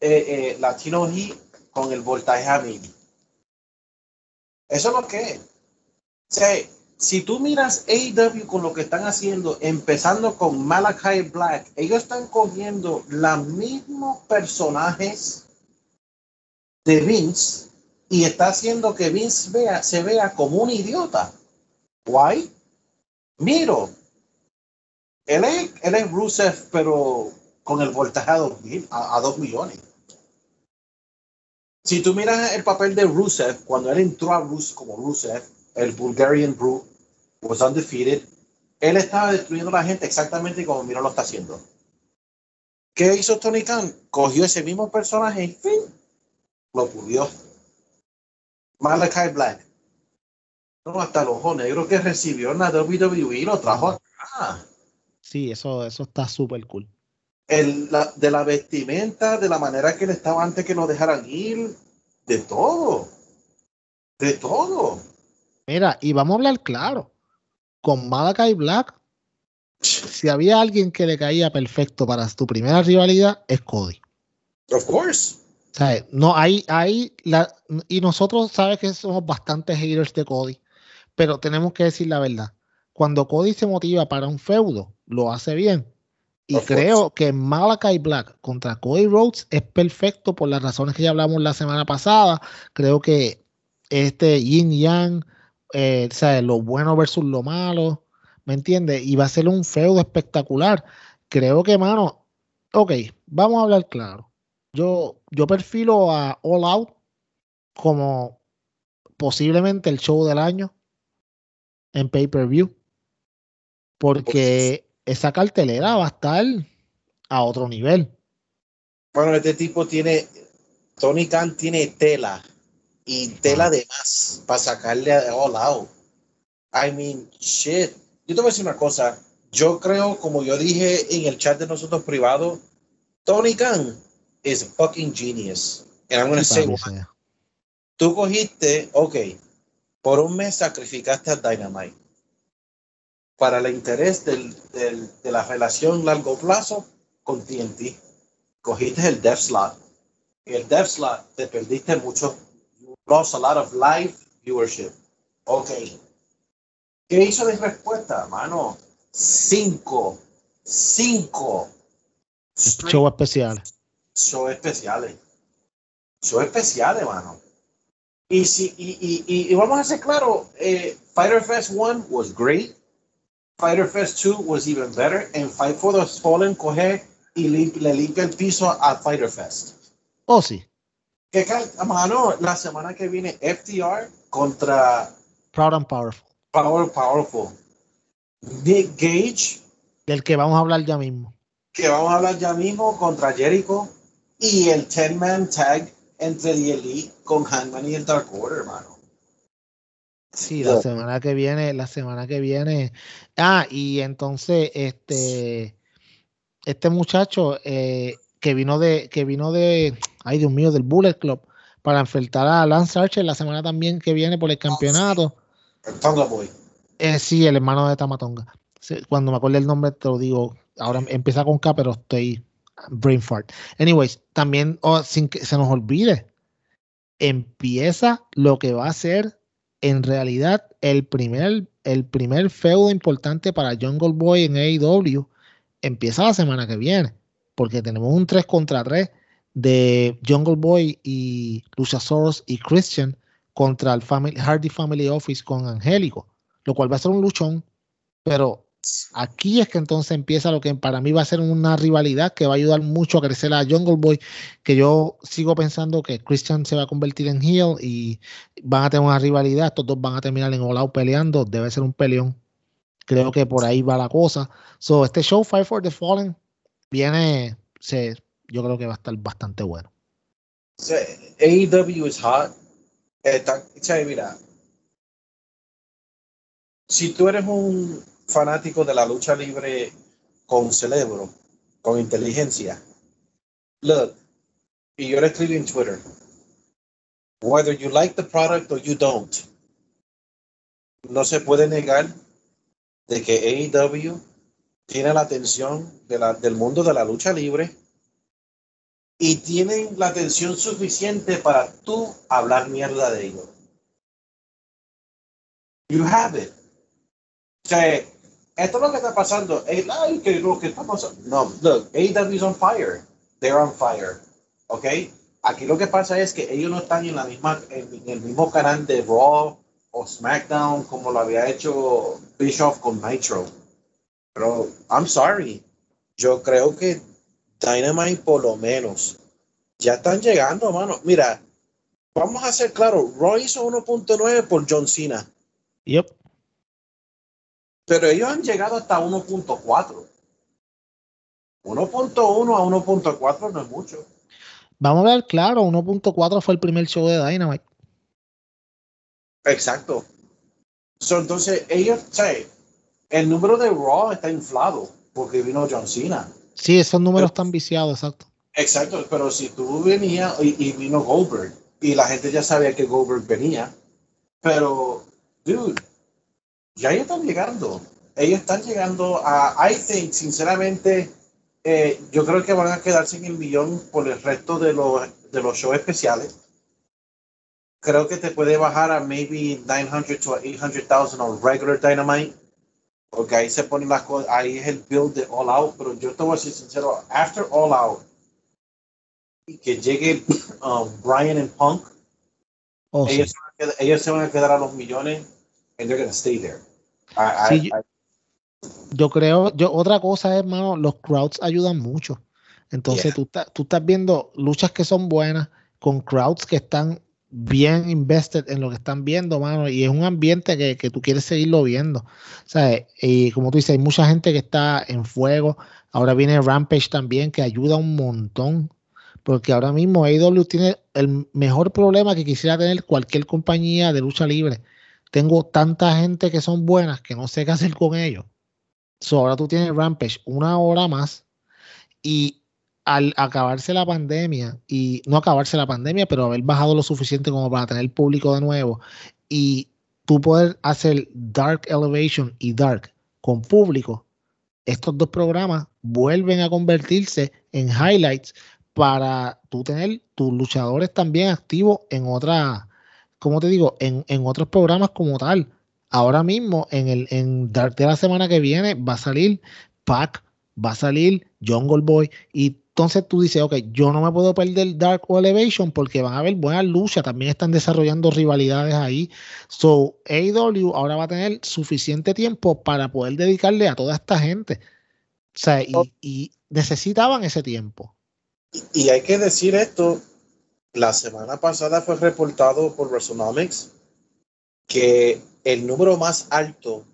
eh, eh, Latino Heat con el voltaje a mí. Eso es lo que. O sea, si tú miras AEW con lo que están haciendo, empezando con Malachi Black, ellos están cogiendo los mismos personajes de Vince y está haciendo que Vince vea, se vea como un idiota. Why? Miro. Él es, él es Rusev, pero con el voltaje a dos, a, dos millones. Si tú miras el papel de Rusev, cuando él entró a Rus como Rusev, el Bulgarian Brute, was undefeated, él estaba destruyendo a la gente exactamente como Miro lo está haciendo. ¿Qué hizo Tony Khan? Cogió ese mismo personaje y fin, lo pudió. Malachi Black no, hasta el ojo negro que recibió en la WWE lo trajo acá. Sí, eso, eso está súper cool. El, de la vestimenta, de la manera que él estaba antes que nos dejaran ir, de todo. De todo. Mira, y vamos a hablar claro. Con Malakai Black, si había alguien que le caía perfecto para tu primera rivalidad, es Cody. Of course. Sea, no hay, hay la, y nosotros sabes que somos bastante haters de Cody pero tenemos que decir la verdad. Cuando Cody se motiva para un feudo, lo hace bien. Y creo que Malachi Black contra Cody Rhodes es perfecto por las razones que ya hablamos la semana pasada. Creo que este Yin Yang, eh, lo bueno versus lo malo, ¿me entiendes? Y va a ser un feudo espectacular. Creo que, mano, ok, vamos a hablar claro. Yo, yo perfilo a All Out como posiblemente el show del año en pay-per-view. Porque esa cartelera va a estar a otro nivel. Bueno, este tipo tiene, Tony Khan tiene tela y tela de más para sacarle a all out. I mean, shit. Yo te voy a decir una cosa. Yo creo, como yo dije en el chat de nosotros privado, Tony Khan is a fucking genius. And I'm gonna say Tú cogiste, ok, por un mes sacrificaste a Dynamite. Para el interés del, del, de la relación largo plazo con TNT, cogiste el dev slot. Y el dev slot te perdiste mucho. You lost a lot of live viewership. Ok. ¿Qué hizo de respuesta, mano? Cinco. Cinco. Show especiales. Show especiales. Show especiales, mano. Y, si, y, y, y, vamos a ser claro, eh, Fighter Fest 1 was great. Fighter Fest 2 was even better. And Fight for the Fallen coge y le limpia el piso a Fighter Fest. Oh, sí. Que, mano, la semana que viene FTR contra Proud and Powerful. Power Powerful. Nick Gage. Del que vamos a hablar ya mismo. Que vamos a hablar ya mismo contra Jericho. Y el 10-man tag entre The Elite con Hangman y el Dark Order, hermano. Sí, la semana que viene, la semana que viene. Ah, y entonces, este, este muchacho eh, que vino de, que vino de, ay Dios mío, del Bullet Club, para enfrentar a Lance Archer la semana también que viene por el campeonato. Tonga Boy. Eh, sí, el hermano de Tamatonga. Cuando me acuerde el nombre te lo digo. Ahora empieza con K, pero estoy brain fart. Anyways, también oh, sin que se nos olvide, empieza lo que va a ser en realidad el primer, el primer feudo importante para Jungle Boy en AEW. Empieza la semana que viene, porque tenemos un 3 contra 3 de Jungle Boy y Luchasaurus y Christian contra el Family, Hardy Family Office con Angélico, lo cual va a ser un luchón, pero aquí es que entonces empieza lo que para mí va a ser una rivalidad que va a ayudar mucho a crecer a Jungle Boy, que yo sigo pensando que Christian se va a convertir en heel y van a tener una rivalidad, estos dos van a terminar en All peleando, debe ser un peleón. Creo que por ahí va la cosa. So, este show Fight for the Fallen viene, se, yo creo que va a estar bastante bueno. AEW es hot. Está, mira, si tú eres un fanático de la lucha libre con cerebro, con inteligencia, look, y yo le escribí en Twitter, whether you like the product or you don't, no se puede negar de que AEW tiene la atención de la, del mundo de la lucha libre y tienen la atención suficiente para tú hablar mierda de ellos. You have it. O sea, esto es lo que está pasando. No, look, AEW is on fire. They're on fire. ¿Ok? Aquí lo que pasa es que ellos no están en, la misma, en, el mismo canal de Raw o SmackDown como lo había hecho Bischoff con Nitro. Pero, I'm sorry. Yo creo que Dynamite por lo menos. Ya están llegando, mano. Mira, vamos a ser claros. Raw hizo 1.9 por John Cena. Yep. Pero ellos han llegado hasta 1.4. 1.1 a 1.4 no es mucho. Vamos a ver, claro, 1.4 fue el primer show de Dynamite. Exacto. entonces, ellos, el número de Raw está inflado porque vino John Cena. Sí, esos números están viciados, exacto. Exacto, pero si tú venías y, vino Goldberg y la gente ya sabía que Goldberg venía, pero, dude, ya ellos están llegando. Ellos están llegando a, I think, sinceramente, eh, yo creo que van a quedarse en el millón por el resto de los, de los shows especiales. Creo que te puede bajar a maybe 900 to 800,000 on regular Dynamite porque ahí se ponen las cosas, ahí es el build de All Out, pero yo te voy a ser sincero, after All Out, y que llegue um, Brian and Punk, oh, ellos, se van a quedar a los millones and they're to stay there. yo, creo, yo otra cosa es, hermano, los crowds ayudan mucho. Entonces tú, tú estás viendo luchas que son buenas con crowds que están bien invested en lo que están viendo, mano, y es un ambiente que, que tú quieres seguirlo viendo. Sea, y como tú dices, hay mucha gente que está en fuego. Ahora viene Rampage también, que ayuda un montón. Porque ahora mismo AEW tiene el mejor problema que quisiera tener cualquier compañía de lucha libre. Tengo tanta gente que son buenas que no sé qué hacer con ellos. Ahora tú tienes Rampage una hora más y al acabarse la pandemia, y no acabarse la pandemia, pero haber bajado lo suficiente como para tener público de nuevo, y tú poder hacer Dark Elevation y Dark con público, estos dos programas vuelven a convertirse en highlights para tú tener tus luchadores también activos en otra, como te digo, en, en otros programas como tal. Ahora mismo, en el en Dark de la semana que viene, va a salir Pac, va a salir Jungle Boy y entonces tú dices, ok, yo no me puedo perder Dark o Elevation porque van a haber buenas luchas, también están desarrollando rivalidades ahí. So, AEW ahora va a tener suficiente tiempo para poder dedicarle a toda esta gente. O sea, y, necesitaban ese tiempo. Y, hay que decir esto, la semana pasada fue reportado por WrestleNomics que el número más alto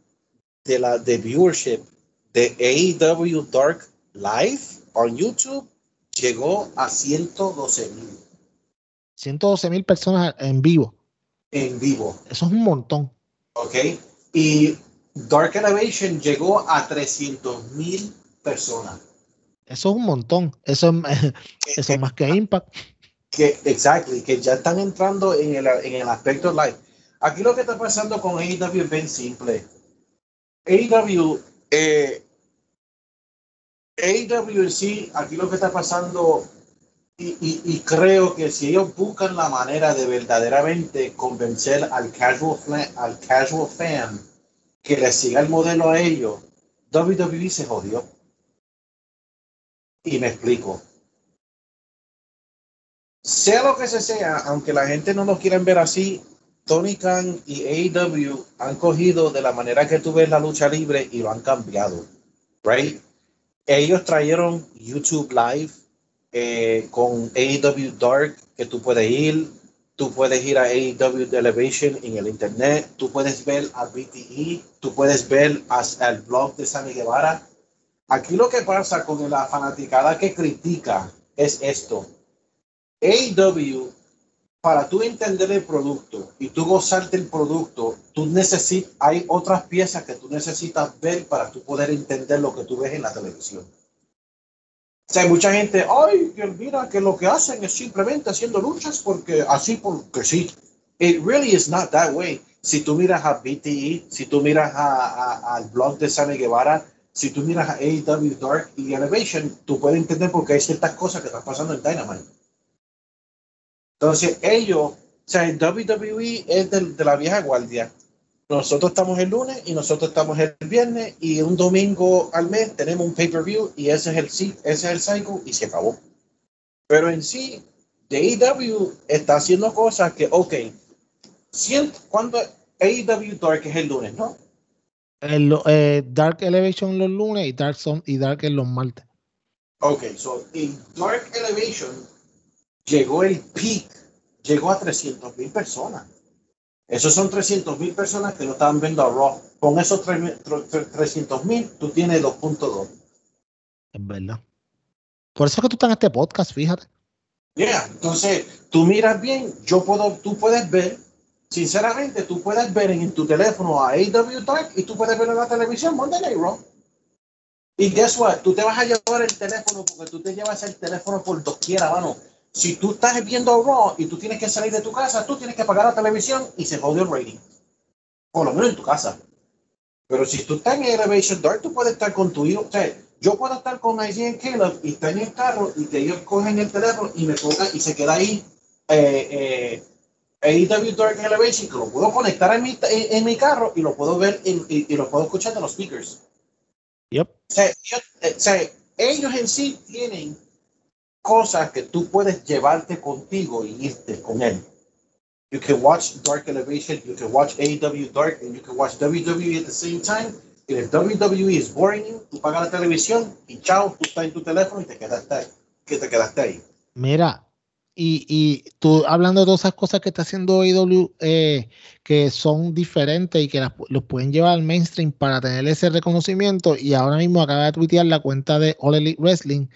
de la de viewership de AEW Dark Live on YouTube llegó a 112 mil. 112 mil personas en vivo. En vivo. Eso es un montón. Ok. Y Dark Elevation llegó a 300 mil personas. Eso es un montón. Eso es, [LAUGHS] eso es más que Impact. Que, exactly, que ya están entrando en el, en el aspecto live. Aquí lo que está pasando con AEW es bien simple. AEW, eh, AEW en sí, aquí lo que está pasando, y, y, creo que si ellos buscan la manera de verdaderamente convencer al casual, al casual fan que le siga el modelo a ellos, WWE se jodió. Y me explico. Sea lo que se sea, aunque la gente no lo quiera ver así, Tony Khan y AEW han cogido de la manera que tú ves la lucha libre y lo han cambiado. Right? Ellos trajeron YouTube Live eh, con AEW Dark, que tú puedes ir, tú puedes ir a AEW Elevation en el internet, tú puedes ver a BTE, tú puedes ver al blog de Sammy Guevara. Aquí lo que pasa con la fanaticada que critica es esto. AEW para tú entender el producto y tú gozarte el producto, tú necesitas, hay otras piezas que tú necesitas ver para tú poder entender lo que tú ves en la televisión. O sea, hay mucha gente, ay, que mira que lo que hacen es simplemente haciendo luchas porque así, porque sí. It really is not that way. Si tú miras a BTE, si tú miras al blog de Sammy Guevara, si tú miras a AEW Dark y Elevation, tú puedes entender por qué hay ciertas cosas que están pasando en Dynamite. Entonces, ellos, o sea, el WWE es de, la vieja guardia. Nosotros estamos el lunes y nosotros estamos el viernes y un domingo al mes tenemos un pay-per-view y ese es el ese es el cycle y se acabó. Pero en sí, AEW está haciendo cosas que, ok, siento, cuando AEW Dark es el lunes, ¿no? El, eh, Dark Elevation los lunes y Dark, son, y Dark en los martes. Ok, so en Dark Elevation llegó el peak, llegó a 300 mil personas. Esos son 300 mil personas que no estaban viendo a Raw. Con esos 300 mil, tú tienes 2.2. Es verdad. Por eso es que tú estás en este podcast, fíjate. Yeah, entonces tú miras bien, yo puedo, tú puedes ver, sinceramente, tú puedes ver en, tu teléfono a AW Talk y tú puedes ver en la televisión Monday Night Raw. Y guess what, tú te vas a llevar el teléfono porque tú te llevas el teléfono por doquiera, mano si tú estás viendo Raw y tú tienes que salir de tu casa, tú tienes que pagar la televisión y se jodió el rating. Por lo menos en tu casa. Pero si tú estás en Elevation Dark, tú puedes estar con tu hijo. O sea, yo puedo estar con Isaiah y Caleb y estar en el carro y que ellos cogen el teléfono y me pongan y se queda ahí eh, eh, AEW Dark Elevation, que lo puedo conectar en mi, en, mi carro y lo puedo ver y, lo puedo escuchar de los speakers. Yep. O sea, eh, o sea, ellos en sí tienen cosas que tú puedes llevarte contigo y irte con él. You can watch Dark Elevation, you can watch AEW Dark, and you can watch WWE at the same time. Y if WWE is boring you, tú pagas la televisión y chao, tú estás en tu teléfono y te quedaste ahí. Que te quedaste ahí. Mira, y, y, tú hablando de todas esas cosas que está haciendo AEW eh, que son diferentes y que los pueden llevar al mainstream para tener ese reconocimiento, y ahora mismo acaba de tuitear la cuenta de All Elite Wrestling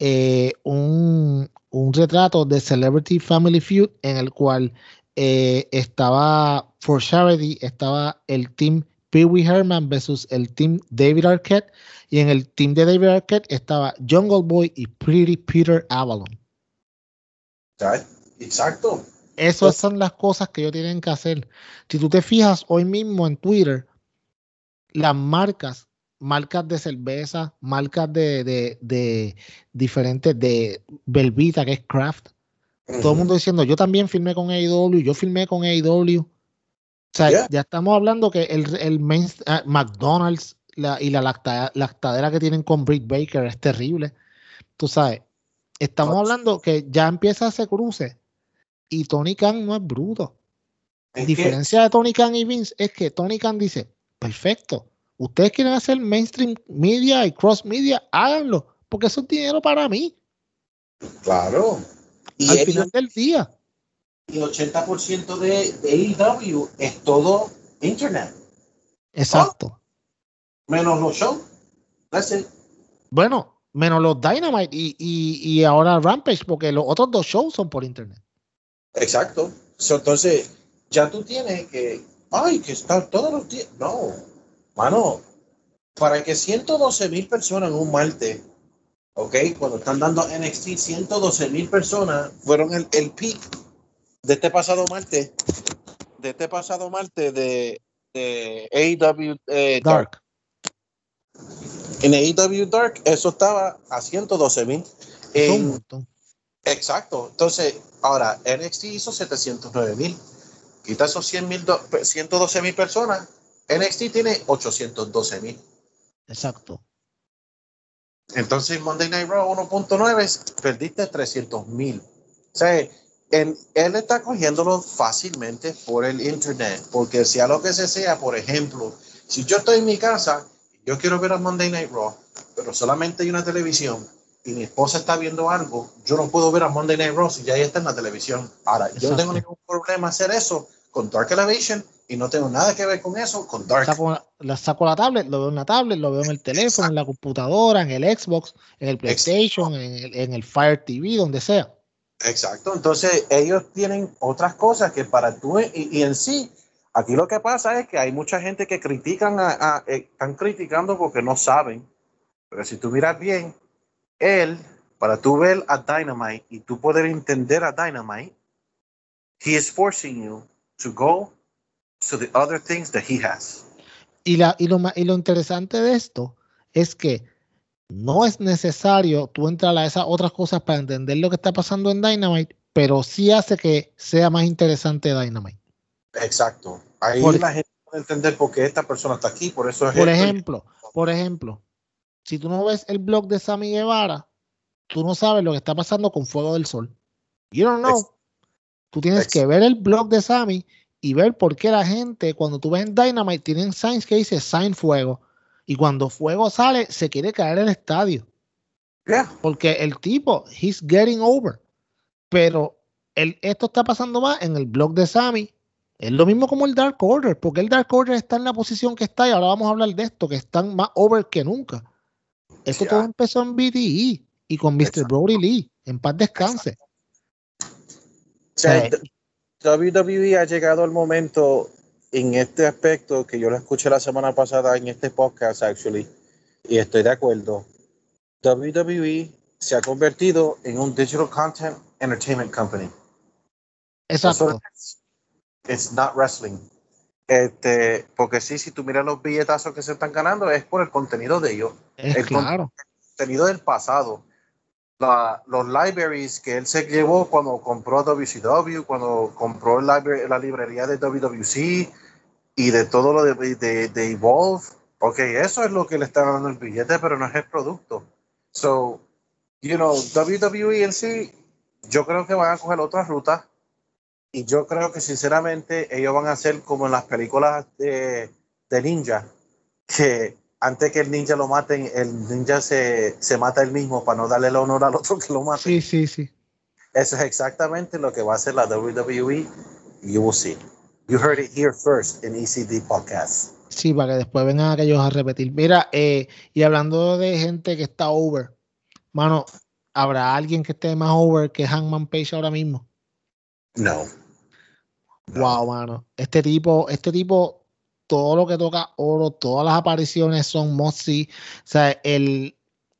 eh, un, retrato de Celebrity Family Feud en el cual eh, estaba For Charity, estaba el team Pee Wee Herman versus el team David Arquette y en el team de David Arquette estaba Jungle Boy y Pretty Peter Avalon. Exacto. Esas son las cosas que ellos tienen que hacer. Si tú te fijas hoy mismo en Twitter, las marcas marcas de cerveza, marcas de, de, de diferentes, de Belvita, que es craft. Todo el mundo diciendo, yo también filmé con AEW, yo filmé con AEW. O sea, ya estamos hablando que el, el main, ah, McDonald's y la lactadera que tienen con Brick Baker es terrible. Tú sabes, estamos hablando que ya empieza ese cruce y Tony Khan no es bruto. La diferencia de Tony Khan y Vince es que Tony Khan dice, perfecto, ustedes quieren hacer mainstream media y cross media, háganlo, porque eso es dinero para mí. Claro. Y al final del día. Y 80% de, de AEW es todo internet. Exacto. menos los shows. Bueno, menos los Dynamite y, y, y, ahora Rampage, porque los otros dos shows son por internet. Exacto. entonces, ya tú tienes que, ay, que estar todos los días. No, Mano, para que 112 mil personas en un martes Ok, cuando están dando NXT 112 mil personas, fueron el, el peak de este pasado martes, de este pasado martes de, de AEW eh, Dark. En AEW Dark, eso estaba a 112 mil. Exacto. Entonces, ahora NXT hizo 709 mil. Quita esos 100 mil, 112 mil personas. NXT tiene 812 mil. Exacto. Entonces, Monday Night Raw 1.9, perdiste 300 mil. O sea, él, él está cogiéndolo fácilmente por el internet, porque sea lo que sea, por ejemplo, si yo estoy en mi casa, yo quiero ver a Monday Night Raw, pero solamente hay una televisión y mi esposa está viendo algo, yo no puedo ver a Monday Night Raw si ya está en la televisión. Ahora, yo no tengo ningún problema hacer eso con Dark Elevation y no tengo nada que ver con eso con Dark. Saco, la saco la tablet, lo veo en la tablet, lo veo en el teléfono, en la computadora, en el Xbox, en el PlayStation, en el, en el, Fire TV, donde sea. Exacto, entonces ellos tienen otras cosas que para tú y, en sí, aquí lo que pasa es que hay mucha gente que critican, a, eh, están criticando porque no saben, pero si tú miras bien, él, para tú ver a Dynamite y tú poder entender a Dynamite, he is forcing you to go to the other things that he has. Y, la, y, lo, y lo interesante de esto es que no es necesario tú entrar a esas otras cosas para entender lo que está pasando en Dynamite, pero sí hace que sea más interesante Dynamite. Exacto. Ahí la gente puede entender por qué esta persona está aquí, por eso es Por ejemplo, por ejemplo, si tú no ves el blog de Sammy Guevara, tú no sabes lo que está pasando con Fuego del Sol. You don't know. Tú tienes que ver el blog de Sammy y ver por qué la gente, cuando tú ves en Dynamite, tienen signs que dice Sign Fuego. Y cuando Fuego sale, se quiere caer el estadio. Porque el tipo, he's getting over. Pero el, esto está pasando más en el blog de Sammy. Es lo mismo como el Dark Order, porque el Dark Order está en la posición que está y ahora vamos a hablar de esto, que están más over que nunca. Esto todo empezó en BTE y con Mr. Brody Lee. En paz descanse. WWE ha llegado al momento en este aspecto que yo lo escuché la semana pasada en este podcast, actually, y estoy de acuerdo. WWE se ha convertido en un digital content entertainment company. Exacto. It's not wrestling. Este, porque sí, si tú miras los billetazos que se están ganando, es por el contenido de ellos. el, claro. contenido del pasado los libraries que él se llevó cuando compró WCW, cuando compró la librería de WWC y de todo lo de, de, Evolve. Ok, eso es lo que le está dando el billete, pero no es el producto. So, you know, WWE en sí, yo creo que van a coger otra ruta y yo creo que sinceramente ellos van a hacer como en las películas de, de ninja, que antes que el ninja lo maten, el ninja se, se mata él mismo para no darle el honor al otro que lo mate. Sí, sí, sí. Eso es exactamente lo que va a hacer la WWE. You will see. You heard it here first in ECD Podcast. Sí, para que después vengan aquellos a repetir. Mira, eh, y hablando de gente que está over, mano, ¿habrá alguien que esté más over que Hangman Page ahora mismo? No. Wow, mano. Este tipo, este tipo todo lo que toca oro, todas las apariciones son Mossy. O sea, el,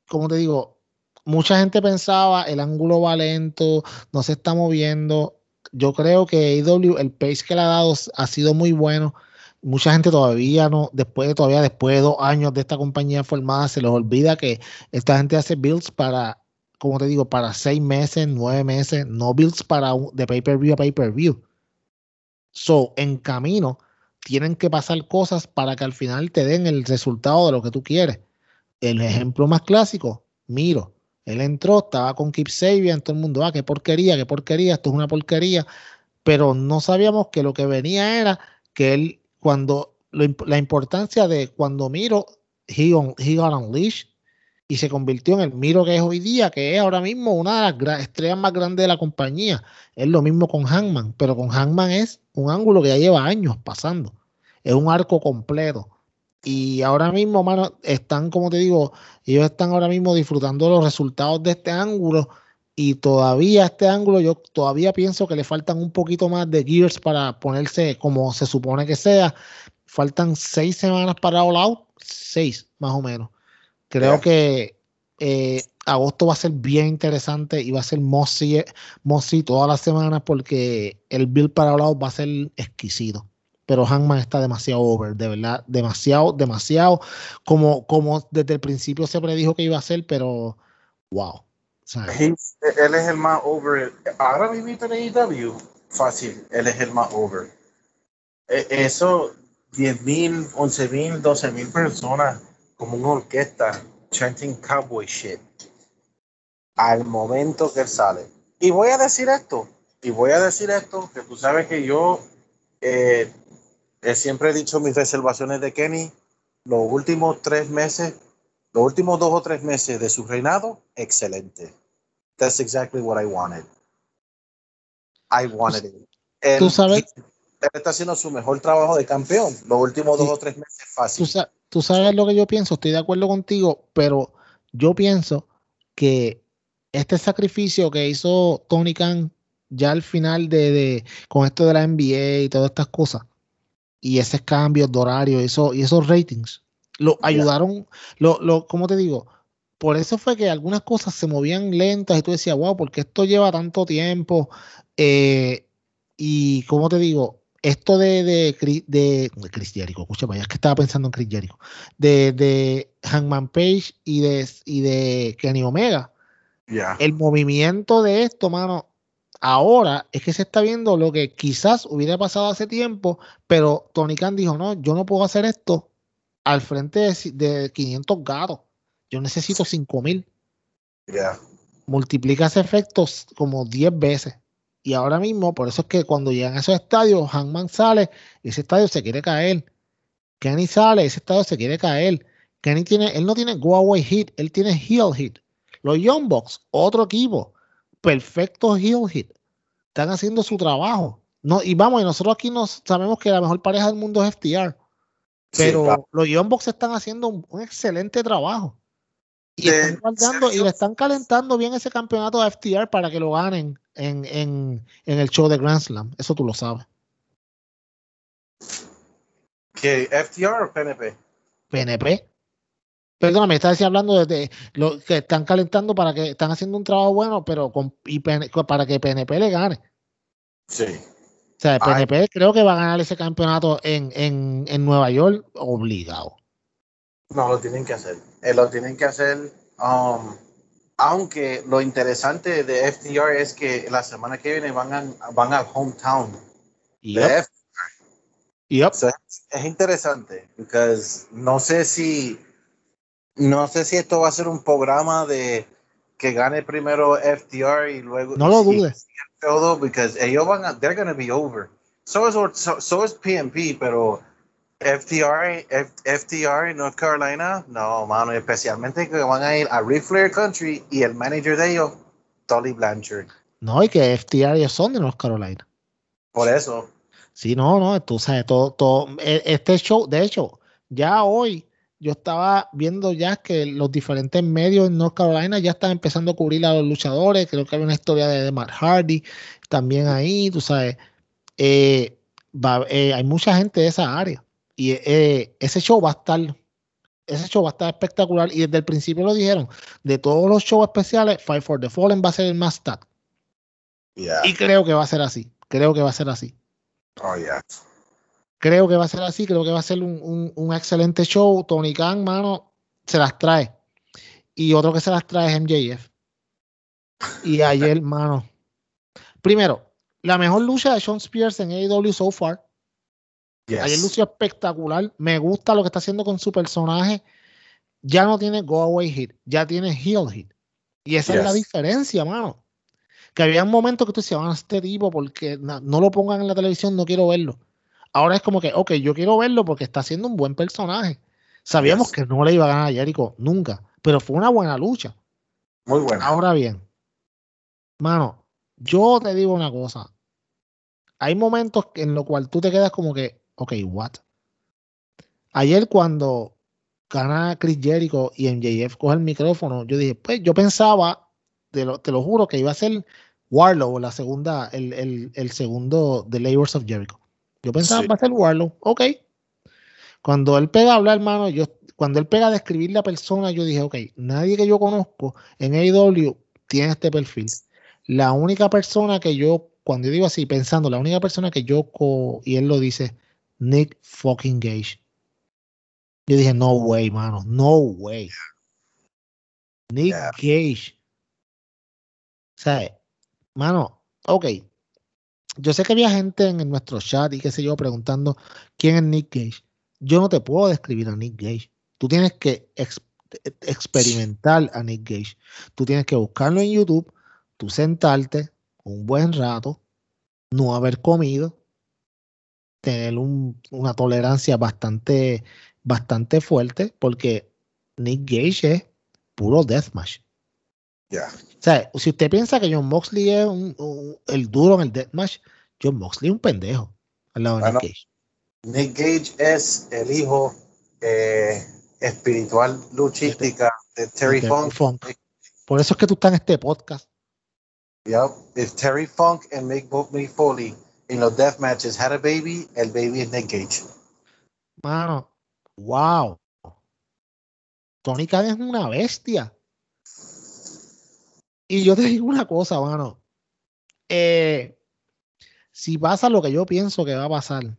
como te digo, mucha gente pensaba el ángulo va lento, no se está moviendo. Yo creo que AW, el pace que le ha dado ha sido muy bueno. Mucha gente todavía no, después de todavía después de dos años de esta compañía formada, se les olvida que esta gente hace builds para, como te digo, para seis meses, nueve meses, no builds para de pay-per-view a pay-per-view. So, en camino, tienen que pasar cosas para que al final te den el resultado de lo que tú quieres. El ejemplo más clásico, Miro. Él entró, estaba con Keep Sabian, todo el mundo, ah, qué porquería, qué porquería, esto es una porquería. Pero no sabíamos que lo que venía era que él, cuando la importancia de cuando Miro, he, he got unleashed y se convirtió en el Miro que es hoy día, que es ahora mismo una de las estrellas más grandes de la compañía. Es lo mismo con Hangman, pero con Hangman es un ángulo que ya lleva años pasando. Es un arco completo. Y ahora mismo, mano, están, como te digo, ellos están ahora mismo disfrutando los resultados de este ángulo. Y todavía este ángulo, yo todavía pienso que le faltan un poquito más de gears para ponerse como se supone que sea. Faltan seis semanas para All Out, seis más o menos. Creo que eh, agosto va a ser bien interesante y va a ser Mossy, Mossy todas las semanas porque el build para hablar va a ser exquisito. Pero Hangman está demasiado over, de verdad, demasiado, demasiado, como, como desde el principio se predijo que iba a ser, pero wow. él es el más over. Ahora mismo en AEW, fácil, él es el más over. E, eso, 10 mil, 11 mil, 12 mil personas, como una orquesta, chanting cowboy shit al momento que él sale. Y voy a decir esto, y voy a decir esto, que tú sabes que yo eh, siempre he dicho mis reservaciones de Kenny, los últimos tres meses, los últimos dos o tres meses de su reinado, excelente. That's exactly what I wanted. I wanted it. tú sabes. Él está haciendo su mejor trabajo de campeón. Los últimos dos o tres meses fácil. tú sabes lo que yo pienso, estoy de acuerdo contigo, pero yo pienso que este sacrificio que hizo Tony Khan ya al final de, con esto de la NBA y todas estas cosas, y ese cambio de horario eso, y esos ratings, lo ayudaron, lo, lo, ¿cómo te digo? Por eso fue que algunas cosas se movían lentas y tú decías, wow, porque esto lleva tanto tiempo? Eh, y, ¿cómo te digo? Esto de, de, de, Chris Jericho, escucha, vaya, es que estaba pensando en Chris Jericho, de, de Hangman Page y de, y de Kenny Omega, el movimiento de esto, mano, ahora es que se está viendo lo que quizás hubiera pasado hace tiempo, pero Tony Khan dijo, no, yo no puedo hacer esto al frente de, 500 gatos. Yo necesito 5000. Yeah. Multiplica ese efecto como 10 veces. Y ahora mismo, por eso es que cuando llegan a esos estadios, Hangman sale, ese estadio se quiere caer. Kenny sale, ese estadio se quiere caer. Kenny tiene, él no tiene go away hit, él tiene heel hit. Los Young Bucks, otro equipo, perfecto heel hit. Están haciendo su trabajo. No, y vamos, y nosotros aquí nos sabemos que la mejor pareja del mundo es FTR. Pero los Young Bucks están haciendo un, excelente trabajo. Y, están y le están calentando bien ese campeonato de FTR para que lo ganen en, en, en el show de Grand Slam. Eso tú lo sabes. ¿Que FTR o PNP? PNP. Perdóname, estás hablando de, lo que están calentando para que están haciendo un trabajo bueno, pero con, y para que PNP le gane. Sí. O sea, PNP creo que va a ganar ese campeonato en, en, en, Nueva York obligado. No, lo tienen que hacer. Eh, lo tienen que hacer. Um, aunque lo interesante de FTR es que la semana que viene van, a, van al hometown de FTR. Yep. es interesante, porque no sé si no sé si esto va a ser un programa de que gane primero FTR y luego. No lo dudes. Todo, porque ellos van a. They're gonna be over. So es, so, es PMP, pero FTR, FTR en North Carolina, no, mano, especialmente que van a ir a Ric Flair Country y el manager de ellos, Tolly Blanchard. No, y que FTR ellos son de North Carolina. Por eso. Sí, no, no, tú sabes, todo, todo, e, este show, de hecho, ya hoy yo estaba viendo ya que los diferentes medios en North Carolina ya están empezando a cubrir a los luchadores. Creo que hay una historia de, Matt Hardy también ahí, tú sabes. Eh, eh, hay mucha gente de esa área y eh, ese show va a estar ese show va a estar espectacular y desde el principio lo dijeron de todos los shows especiales Fight for the Fallen va a ser el más top y creo que va a ser así creo que va a ser así oh yeah Creo que va a ser así, creo que va a ser un, excelente show. Tony Khan, mano, se las trae. Y otro que se las trae es MJF. Y [LAUGHS] ayer, mano. Primero, la mejor lucha de Sean Spears en AEW so far. Ayer lució espectacular. Me gusta lo que está haciendo con su personaje. Ya no tiene go away hit, ya tiene heel hit. Y esa es la diferencia, mano. Que había un momento que tú decías, a este tipo, porque no lo pongan en la televisión, no quiero verlo. Ahora es como que, ok, yo quiero verlo porque está haciendo un buen personaje. Sabíamos que no le iba a ganar a Jericho nunca, pero fue una buena lucha. Muy buena. Ahora bien, mano, yo te digo una cosa. Hay momentos en los cuales tú te quedas como que, ok, what? Ayer cuando gana Chris Jericho y MJF coge el micrófono, yo dije, pues yo pensaba, te lo, te lo juro, que iba a ser Warlow, la segunda, el, el, el segundo de Labors of Jericho. Yo pensaba, va a ser Warlow. Ok. Cuando él pega a hablar, hermano, yo, cuando él pega a describir la persona, yo dije, ok, nadie que yo conozco en AEW tiene este perfil. La única persona que yo, cuando yo digo así, pensando, la única persona que yo, y él lo dice, Nick fucking Gage. Yo dije, no way, mano, no way. Nick Gage. O sea, mano, ok. Yo sé que había gente en nuestro chat y qué sé yo preguntando quién es Nick Gage. Yo no te puedo describir a Nick Gage. Tú tienes que experimentar a Nick Gage. Tú tienes que buscarlo en YouTube, tú sentarte un buen rato, no haber comido, tener una tolerancia bastante, bastante fuerte, porque Nick Gage es puro deathmatch. Ya. O sea, si usted piensa que John Moxley es el duro en el deathmatch, John Moxley es un pendejo al lado de Nick Gage. Nick Gage es el hijo eh, espiritual luchística de Terry, Funk. Por eso es que tú estás en este podcast. Yep. If Terry Funk and Mick, Mick Foley en los death matches had a baby, el baby es Nick Gage. Mano, wow. Tony Khan es una bestia. Y yo te [LAUGHS] digo una cosa, mano. Eh, si pasa lo que yo pienso que va a pasar,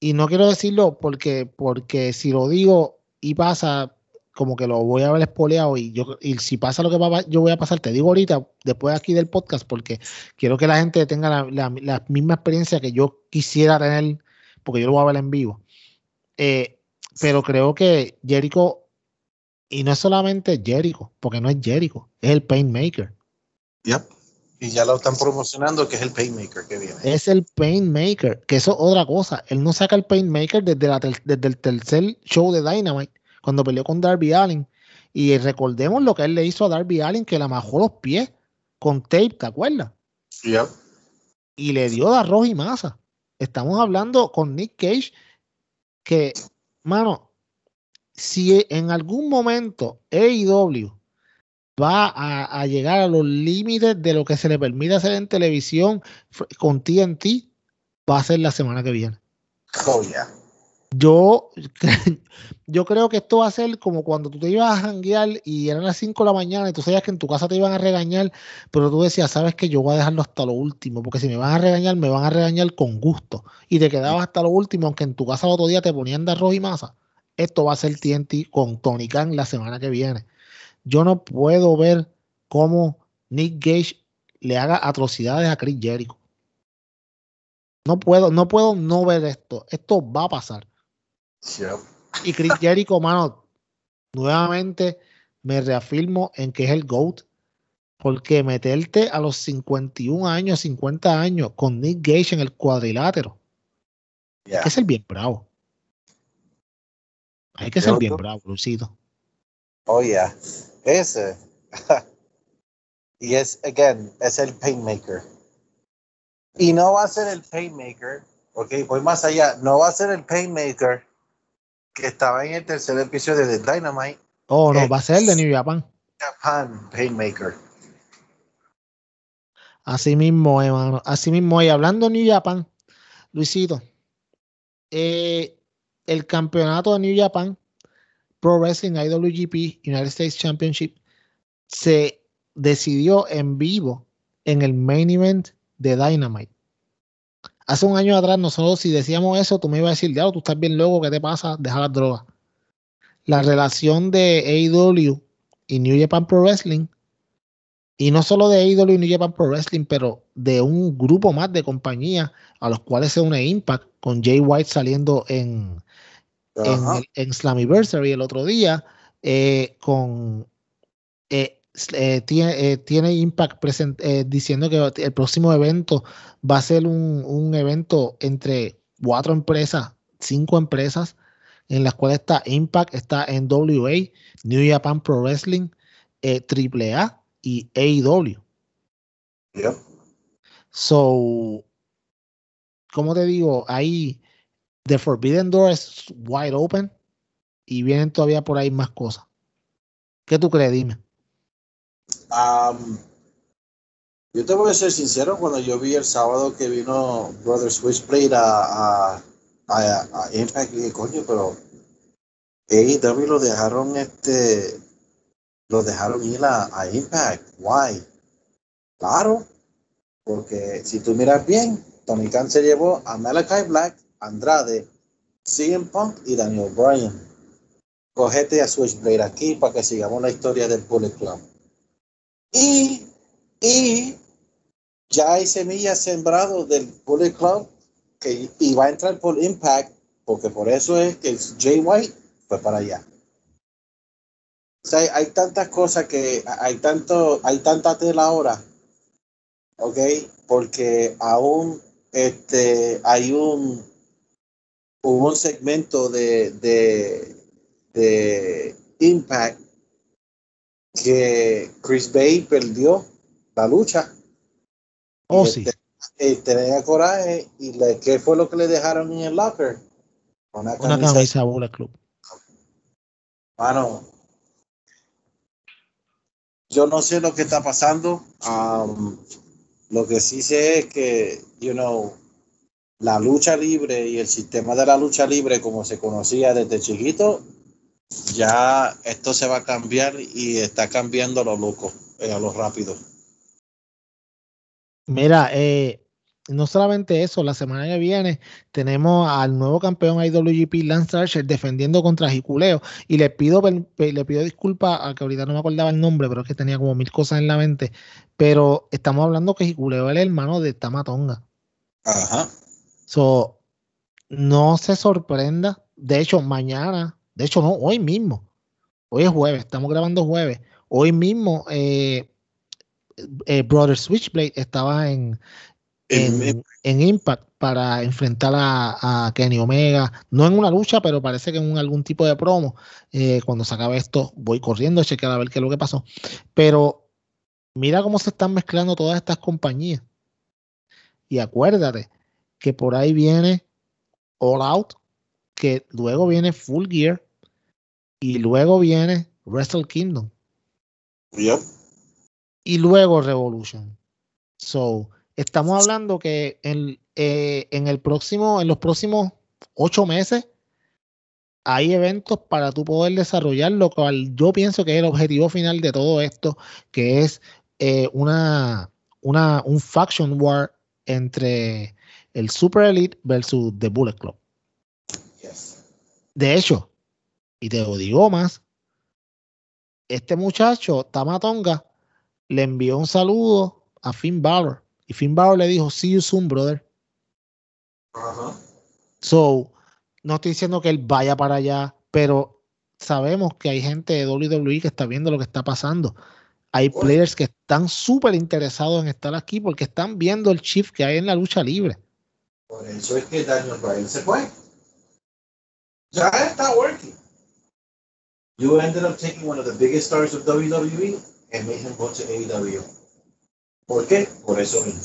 y no quiero decirlo porque, porque si lo digo y pasa, como que lo voy a ver espoleado y yo y si pasa lo que va, yo voy a pasar, te digo ahorita, después aquí del podcast, porque quiero que la gente tenga la, misma experiencia que yo quisiera tener, porque yo lo voy a ver en vivo. Eh, pero creo que Jericho, y no es solamente Jericho, porque no es Jericho, es el Painmaker. Yep. Y ya lo están promocionando, que es el Painmaker que viene. Es el Painmaker, que eso es otra cosa. Él no saca el Painmaker desde, la desde el tercer show de Dynamite, cuando peleó con Darby Allin. Y recordemos lo que él le hizo a Darby Allin, que le amajó los pies con tape, ¿te acuerdas? Y le dio de arroz y masa. Estamos hablando con Nick Cage, que, mano, si en algún momento AEW va a, llegar a los límites de lo que se le permite hacer en televisión con TNT, va a ser la semana que viene. Oh, yeah. Yo, [LAUGHS] yo creo que esto va a ser como cuando tú te ibas a janguear y eran las 5 de la mañana y tú sabías que en tu casa te iban a regañar, pero tú decías, sabes que yo voy a dejarlo hasta lo último, porque si me van a regañar, me van a regañar con gusto. Y te quedabas hasta lo último, aunque en tu casa el otro día te ponían de arroz y masa. Esto va a ser TNT con Tony Khan la semana que viene. Yo no puedo ver cómo Nick Gage le haga atrocidades a Chris Jericho. No puedo, no puedo no ver esto. Esto va a pasar. Y Chris Jericho, mano, nuevamente me reafirmo en que es el GOAT. Porque meterte a los 51 años, 50 años con Nick Gage en el cuadrilátero. Hay que ser bien bravo. Hay que ser bien bravo, Lucito. Oh, yeah. Ese. [LAUGHS] y es, again, es el Painmaker. Y no va a ser el Painmaker, ok, voy más allá, no va a ser el Painmaker que estaba en el tercer episodio de Dynamite. Oh, no, va a ser el de New Japan. Japan Painmaker. Así mismo, hermano. Así mismo, y hablando de New Japan, Luisito, eh, el campeonato de New Japan Pro Wrestling IWGP United States Championship se decidió en vivo en el main event de Dynamite. Hace un año atrás, nosotros si decíamos eso, tú me ibas a decir, diablo, tú estás bien loco, ¿qué te pasa? Deja las drogas. La relación de AEW y New Japan Pro Wrestling, y no solo de AEW y New Japan Pro Wrestling, pero de un grupo más de compañías a los cuales se une Impact, con Jay White saliendo en, en, en, Slammiversary el otro día, eh, con eh, eh, tiene, tiene, Impact diciendo que el próximo evento va a ser un, un, evento entre cuatro empresas, cinco empresas, en las cuales está Impact, está NWA, New Japan Pro Wrestling, AAA y AEW. So, como te digo, ahí The Forbidden Door es wide open y vienen todavía por ahí más cosas. ¿Qué tú crees? Dime. Um, yo te voy a ser sincero, cuando yo vi el sábado que vino Brother Switchblade a, a, a, Impact, dije, coño, pero AEW lo dejaron este lo dejaron ir a, Impact. Why? Claro, porque si tú miras bien, Tony Khan se llevó a Malachi Black, Andrade, CM Punk y Daniel Bryan. Cogete a Switchblade aquí para que sigamos la historia del Bullet Club. Y, y ya hay semillas sembradas del Bullet Club que va a entrar por Impact, porque por eso es que Jay White fue para allá. O sea, hay tantas cosas que hay tanto, hay tanta tela ahora, ¿ok? Porque aún este, hay un, un segmento de, de, de Impact que Chris Bay perdió la lucha. Oh, sí. Este, tenía coraje y le, ¿qué fue lo que le dejaron en el locker? Una camisa, Una camisa Club. Bueno, yo no sé lo que está pasando. Um, lo que sí sé es que, you know, la lucha libre y el sistema de la lucha libre como se conocía desde chiquito, ya esto se va a cambiar y está cambiando a lo loco, eh, a lo rápido. Mira, eh, no solamente eso, la semana que viene tenemos al nuevo campeón IWGP Lance Archer defendiendo contra Jiculeo y le pido le pido disculpas a que ahorita no me acordaba el nombre, pero es que tenía como mil cosas en la mente, pero estamos hablando que Jiculeo es el hermano de Tamatonga. Ajá. So, no se sorprenda, de hecho mañana, de hecho no, hoy mismo, hoy es jueves, estamos grabando jueves, hoy mismo eh, eh, Brother Switchblade estaba en, en, Impact para enfrentar a, Kenny Omega. No en una lucha, pero parece que en algún tipo de promo. Eh, cuando se acabe esto, voy corriendo a chequear a ver qué es lo que pasó. Pero mira cómo se están mezclando todas estas compañías. Y acuérdate que por ahí viene All Out, que luego viene Full Gear y luego viene Wrestle Kingdom. Y luego Revolution. So, estamos hablando que en, eh, en, el próximo, en los próximos ocho meses hay eventos para tú poder desarrollar, lo cual yo pienso que es el objetivo final de todo esto, que es eh, una, una, un faction war entre el Super Elite versus The Bullet Club. De hecho, y te lo digo más, este muchacho, Tamatonga, le envió un saludo a Finn Balor y Finn Balor le dijo, see you soon, brother. So, no estoy diciendo que él vaya para allá, pero sabemos que hay gente de WWE que está viendo lo que está pasando. Hay players que están súper interesados en estar aquí porque están viendo el shift que hay en la lucha libre. Por eso es que Daniel Bryan se fue. Ya está working. You ended up taking one of the biggest stars of WWE and made him go to AEW. ¿Por qué? Por eso mismo.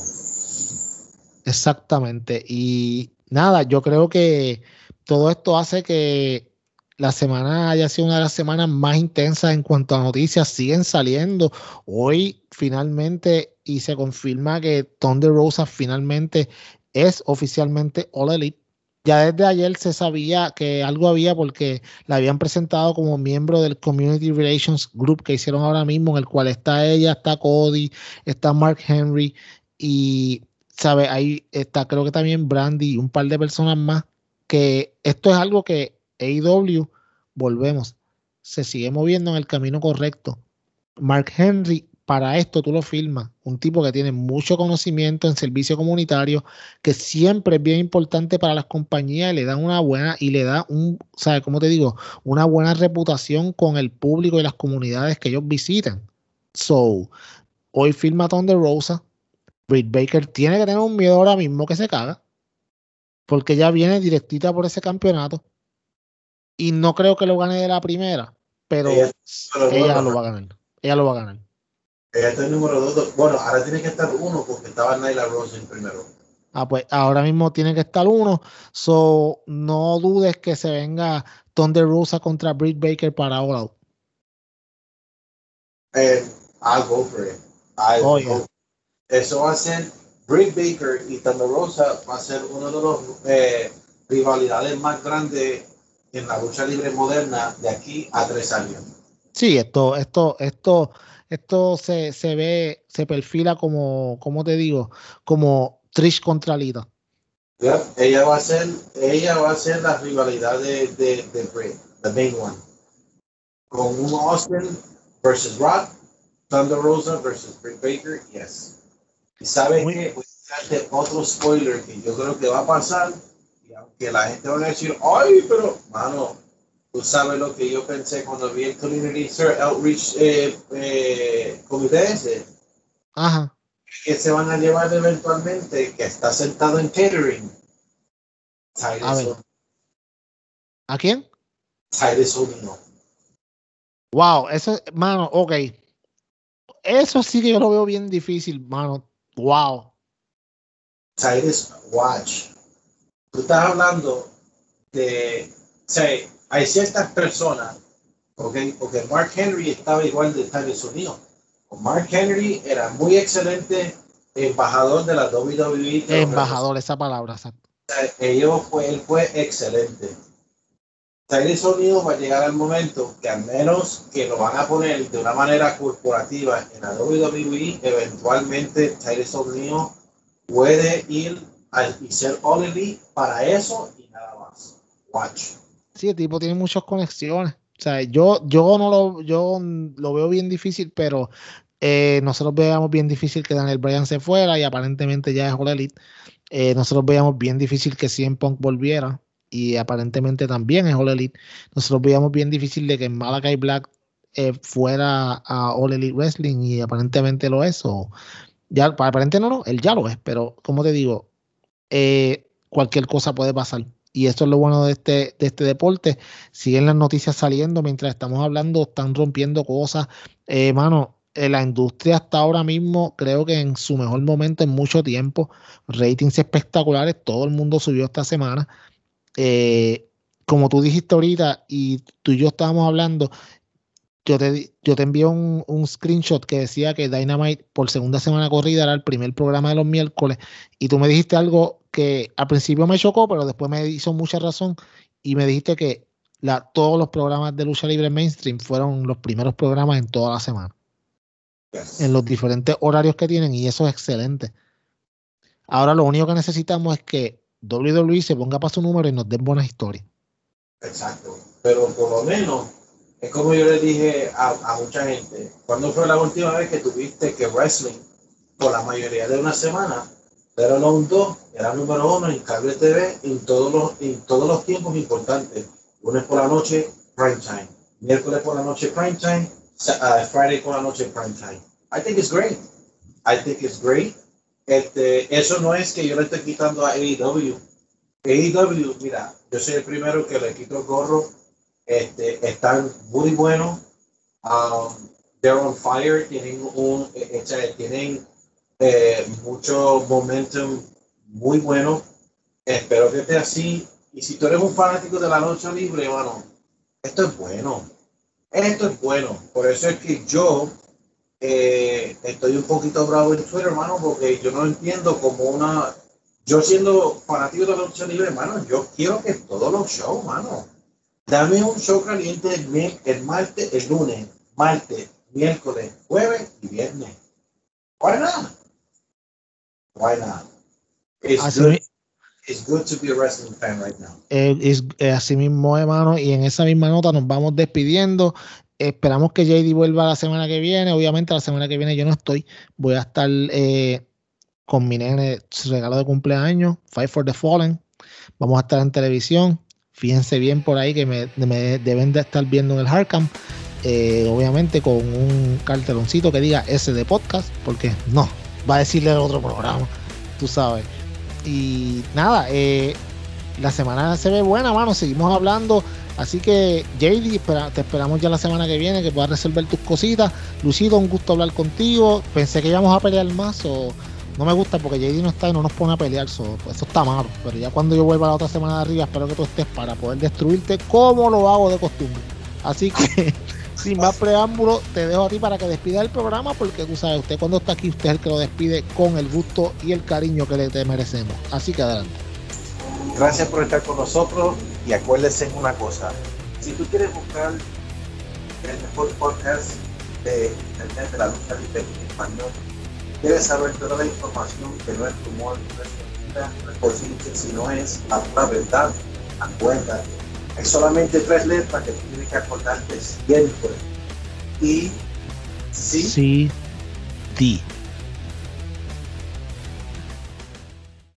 Exactamente. Y nada, yo creo que todo esto hace que la semana haya sido una de las semanas más intensas en cuanto a noticias. Siguen saliendo. Hoy finalmente y se confirma que Thunder Rosa finalmente es oficialmente All Elite. Ya desde ayer se sabía que algo había porque la habían presentado como miembro del Community Relations Group que hicieron ahora mismo, en el cual está ella, está Cody, está Mark Henry y, ¿sabe? Ahí está, creo que también Brandy y un par de personas más. Que esto es algo que AEW, volvemos, se sigue moviendo en el camino correcto. Mark Henry para esto tú lo firmas. Un tipo que tiene mucho conocimiento en servicio comunitario, que siempre es bien importante para las compañías, y le da una buena y le da un, ¿sabes cómo te digo? Una buena reputación con el público y las comunidades que ellos visitan. So, hoy firma Thunder Rosa. Britt Baker tiene que tener un miedo ahora mismo que se caga, porque ya viene directita por ese campeonato. Y no creo que lo gane de la primera, pero ella lo va a ganar. Ella lo va a ganar. Ella está el número 2. Bueno, ahora tiene que estar uno porque estaba Nyla Rose en primero. Ah, pues ahora mismo tiene que estar uno. So, no dudes que se venga Thunder Rosa contra Britt Baker para All Out. Eh, I'll go for it. oh, Eso va a ser Britt Baker y Thunder Rosa va a ser uno de los eh, rivalidades más grandes en la lucha libre moderna de aquí a tres años. Sí, esto, esto, esto, esto se, se ve, se perfila como, como te digo, como Trish contra Lita. ella va a ser, ella va a ser la rivalidad de, de, de Bray, the main one. Con un Austin versus Rock, Thunder Rosa versus Britt Baker, yes. Y sabes que voy a otro spoiler que yo creo que va a pasar, y aunque la gente va a decir, ay, pero, mano, tú sabes lo que yo pensé cuando vi el Community Outreach eh, eh, Comité ese. Ajá. Que se van a llevar eventualmente, que está sentado en catering. A, ver. ¿A quién? O'Neill. Wow, eso, mano, ok. Eso sí que yo lo veo bien difícil, mano. Wow. Titus, watch. Tú estás hablando de, o sea, hay ciertas personas, okay, porque Mark Henry estaba igual de Estados Unidos. Mark Henry era muy excelente embajador de la WWE. Embajador, esa palabra, exacto. Ellos fue, él fue excelente. Tyrese Unidos va a llegar al momento que al menos que lo van a poner de una manera corporativa en la WWE, eventualmente Tyrese Unidos puede ir y ser All Elite para eso y nada más. Watch. Sí, el tipo tiene muchas conexiones. O sea, yo, yo no lo, yo lo veo bien difícil, pero eh, nosotros veíamos bien difícil que Daniel Bryan se fuera y aparentemente ya es All Elite. Eh, nosotros veíamos bien difícil que CM Punk volviera y aparentemente también es All Elite. Nosotros veíamos bien difícil de que Malakai Black eh, fuera a All Elite Wrestling y aparentemente lo es. O ya, aparentemente no, no, él ya lo es, pero como te digo, cualquier cosa puede pasar. Y eso es lo bueno de este, de este deporte. Siguen las noticias saliendo mientras estamos hablando, están rompiendo cosas. Eh, mano, eh, la industria hasta ahora mismo, creo que en su mejor momento en mucho tiempo, ratings espectaculares, todo el mundo subió esta semana. Eh, como tú dijiste ahorita y tú y yo estábamos hablando, yo te, yo te envié un, un, screenshot que decía que Dynamite por segunda semana corrida era el primer programa de los miércoles y tú me dijiste algo que al principio me chocó, pero después me hizo mucha razón y me dijiste que la, todos los programas de lucha libre mainstream fueron los primeros programas en toda la semana. En los diferentes horarios que tienen y eso es excelente. Ahora lo único que necesitamos es que WWE se ponga para su número y nos den buenas historias. Exacto, pero por lo menos es como yo le dije a, a mucha gente, ¿cuándo fue la última vez que tuviste que wrestling por la mayoría de una semana pero los dos era número uno en cable TV en todos los, en todos los tiempos importantes. Lunes por la noche, prime time. Miércoles por la noche, prime time. Uh, Friday por la noche, prime time. I think it's great. I think it's great. Este, eso no es que yo le esté quitando a AEW. AEW, mira, yo soy el primero que le quito el gorro. Este, están muy buenos. Um, they're on fire. Tienen un, eh, eh, tienen eh, mucho momentum muy bueno. Espero que esté así. Y si tú eres un fanático de la noche libre, hermano, esto es bueno. Esto es bueno. Por eso es que yo eh, estoy un poquito bravo en Twitter, hermano, porque yo no entiendo como una. Yo siendo fanático de la noche libre, hermano, yo quiero que todos los shows, hermano. Dame un show caliente el, el martes, el lunes, martes, miércoles, jueves y viernes. Why not? Why not? It's, así, good. It's good to be a wrestling fan right now. Es, así mismo, hermano, y en esa misma nota nos vamos despidiendo. Esperamos que JD vuelva la semana que viene. Obviamente, la semana que viene yo no estoy. Voy a estar eh, con mi nene, regalo de cumpleaños, Fight for the Fallen. Vamos a estar en televisión. Fíjense bien por ahí que me, deben de estar viendo en el Hardcamp. Eh, obviamente con un carteloncito que diga S de podcast, porque no, va a decirle el otro programa, tú sabes. Y nada, eh, la semana se ve buena, mano, seguimos hablando. Así que, JD, te esperamos ya la semana que viene que puedas resolver tus cositas. Lucido, un gusto hablar contigo. Pensé que íbamos a pelear más o no me gusta porque JD no está y no nos pone a pelear. pues eso está malo. Pero ya cuando yo vuelva la otra semana de arriba, espero que tú estés para poder destruirte como lo hago de costumbre. Así que [LAUGHS] sin más preámbulo, te dejo a ti para que despida el programa, porque tú sabes, usted cuando está aquí, usted es el que lo despide con el gusto y el cariño que le te merecemos. Así que adelante. Gracias por estar con nosotros. y acuérdense una cosa, si tú quieres buscar el mejor podcast de de la lucha libre en español, quieres saber toda la información que no es rumor, no es mentira, no es posible, sino es la pura verdad, acuérdate. Hay solamente tres letras que tienes que acordarte siempre. Y sí, sí, di.